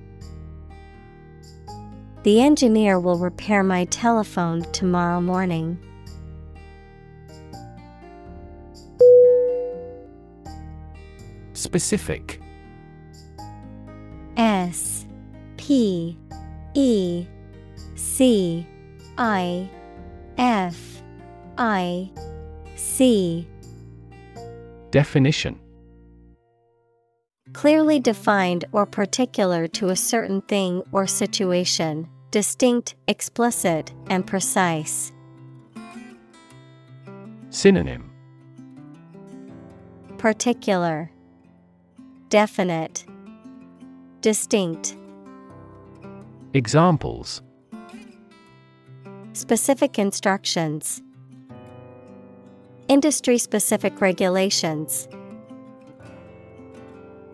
The engineer will repair my telephone tomorrow morning. Specific. S P E C I F I C. Definition Clearly defined or particular to a certain thing or situation, distinct, explicit, and precise. Synonym Particular, Definite, Distinct. Examples Specific instructions, Industry specific regulations.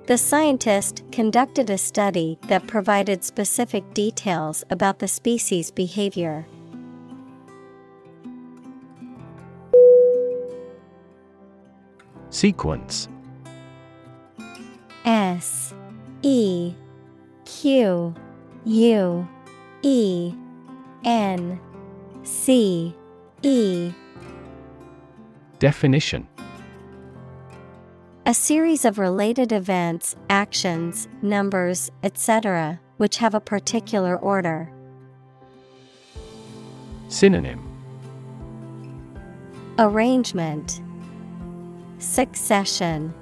The scientist conducted a study that provided specific details about the species' behavior. Sequence. S E Q U E N C E. Definition A series of related events, actions, numbers, etc., which have a particular order. Synonym Arrangement Succession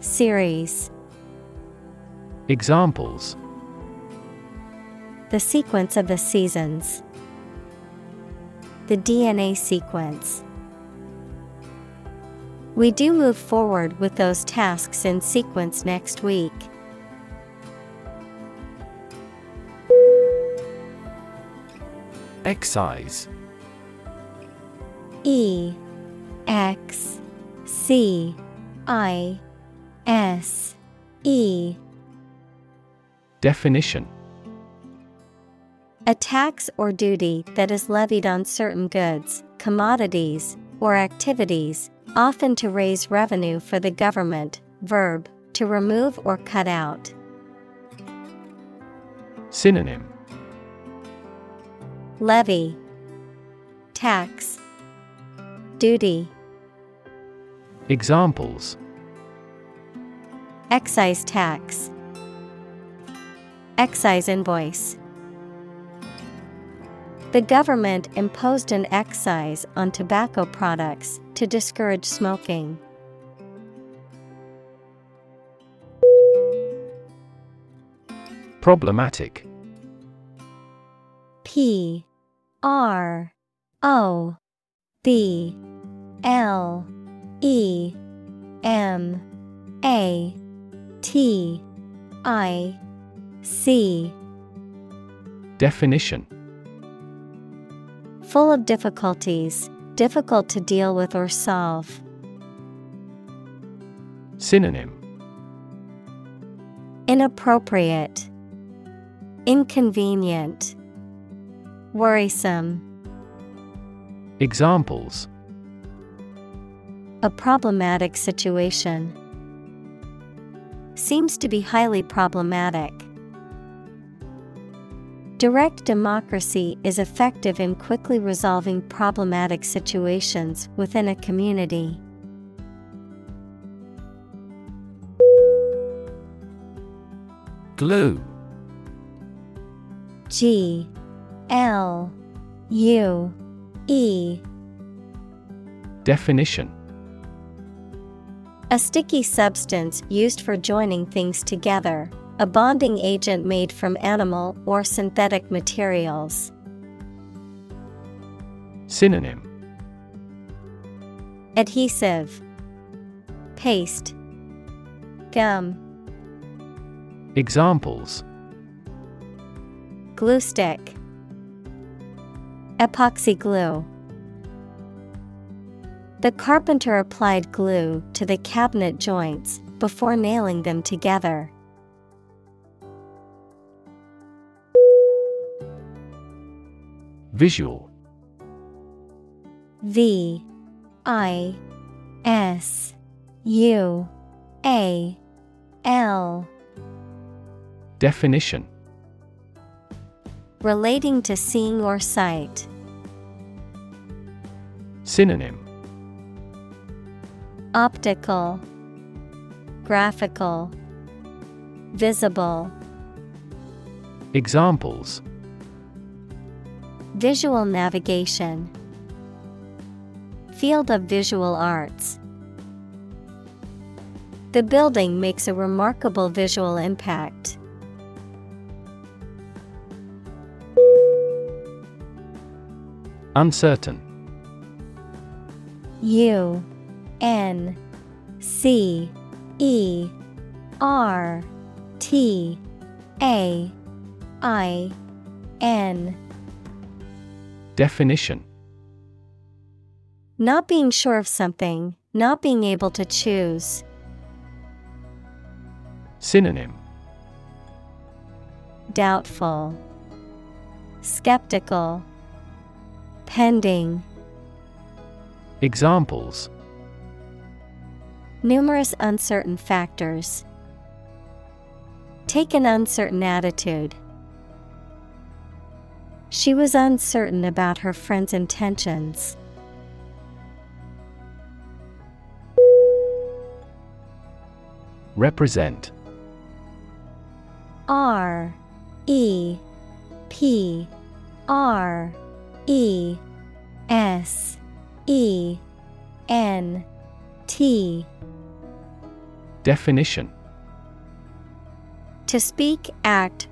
Series Examples The sequence of the seasons. The DNA sequence. We do move forward with those tasks in sequence next week. Excise. E X C I S E. Definition. A tax or duty that is levied on certain goods, commodities, or activities, often to raise revenue for the government. Verb, to remove or cut out. Synonym Levy, Tax, Duty, Examples Excise tax, Excise invoice. The government imposed an excise on tobacco products to discourage smoking. Problematic. P R O B L E M A T I C. Definition Full of difficulties, difficult to deal with or solve. Synonym Inappropriate, Inconvenient, Worrisome. Examples A problematic situation. Seems to be highly problematic. Direct democracy is effective in quickly resolving problematic situations within a community. Glue. G. L. U. E. Definition. A sticky substance used for joining things together, a bonding agent made from animal or synthetic materials. Synonym Adhesive, Paste, Gum, Examples Glue stick, Epoxy glue. The carpenter applied glue to the cabinet joints before nailing them together. Visual. V I S U A L. Definition. Relating to seeing or sight. Synonym. Optical, Graphical, Visible. Examples Visual navigation. Field of visual arts. The building makes a remarkable visual impact. Uncertain. U N C E R T A I N. Definition Not being sure of something, not being able to choose. Synonym Doubtful, Skeptical, Pending. Examples Numerous uncertain factors. Take an uncertain attitude. She was uncertain about her friend's intentions. Represent. R E P R E S E N T. Definition. To speak, act,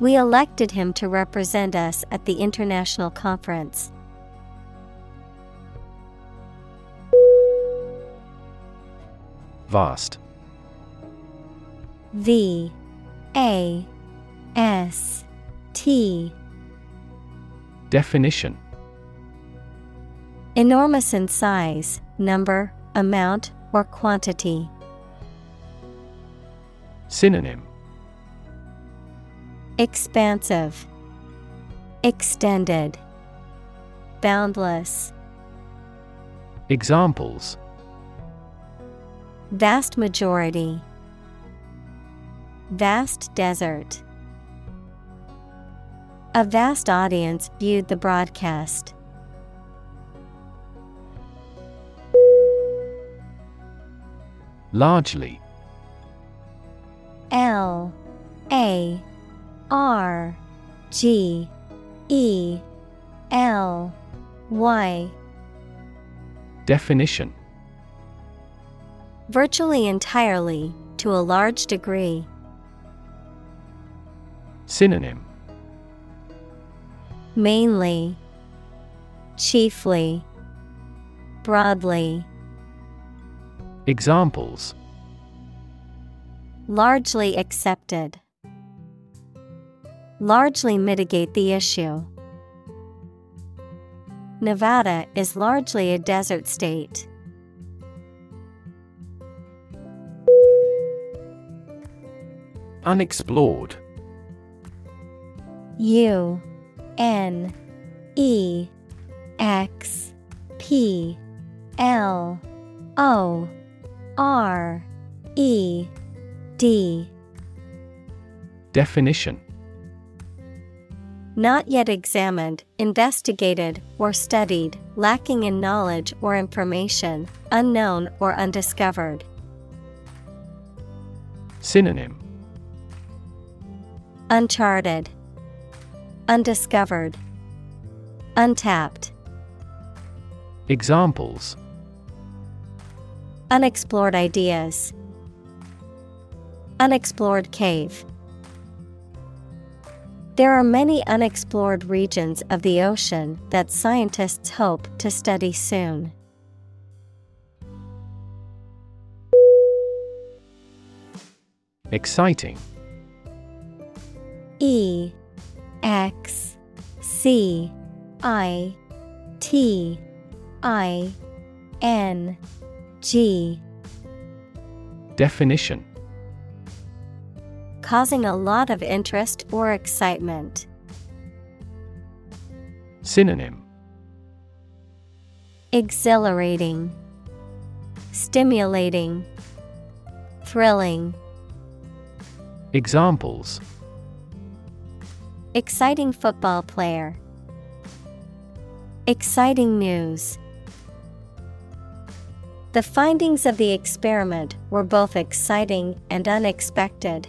We elected him to represent us at the international conference. Vast V A S T Definition Enormous in size, number, amount, or quantity. Synonym Expansive, Extended, Boundless. Examples Vast majority. Vast desert. A vast audience viewed the broadcast. Largely L A R G E L Y Definition Virtually entirely, to a large degree. Synonym Mainly, Chiefly, Broadly. Examples Largely accepted. Largely mitigate the issue. Nevada is largely a desert state. Unexplored U N E X P L O R E D Definition Not yet examined, investigated, or studied, lacking in knowledge or information, unknown or undiscovered. Synonym Uncharted, Undiscovered, Untapped. Examples Unexplored ideas. Unexplored cave. There are many unexplored regions of the ocean that scientists hope to study soon. Exciting. E X C I T I N G. Definition Causing a lot of interest or excitement. Synonym Exhilarating, Stimulating, Thrilling. Examples Exciting football player. Exciting news. The findings of the experiment were both exciting and unexpected.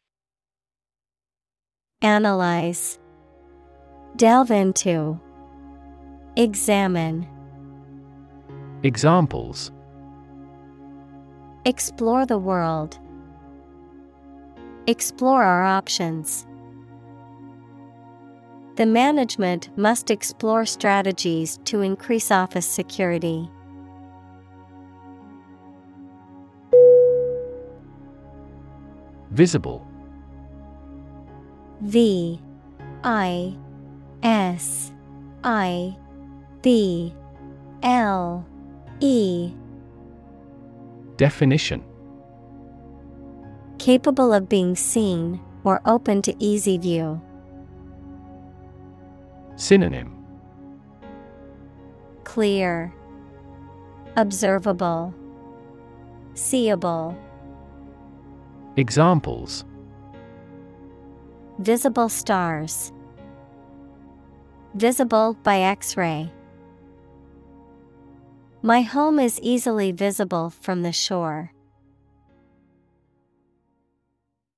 Analyze, Delve into, Examine. Examples Explore the world. Explore our options. The management must explore strategies to increase office security. Visible V I S I B L E. Definition. Capable of being seen or open to easy view. Synonym. Clear, Observable, Seeable. Examples Visible stars. Visible by X ray. My home is easily visible from the shore.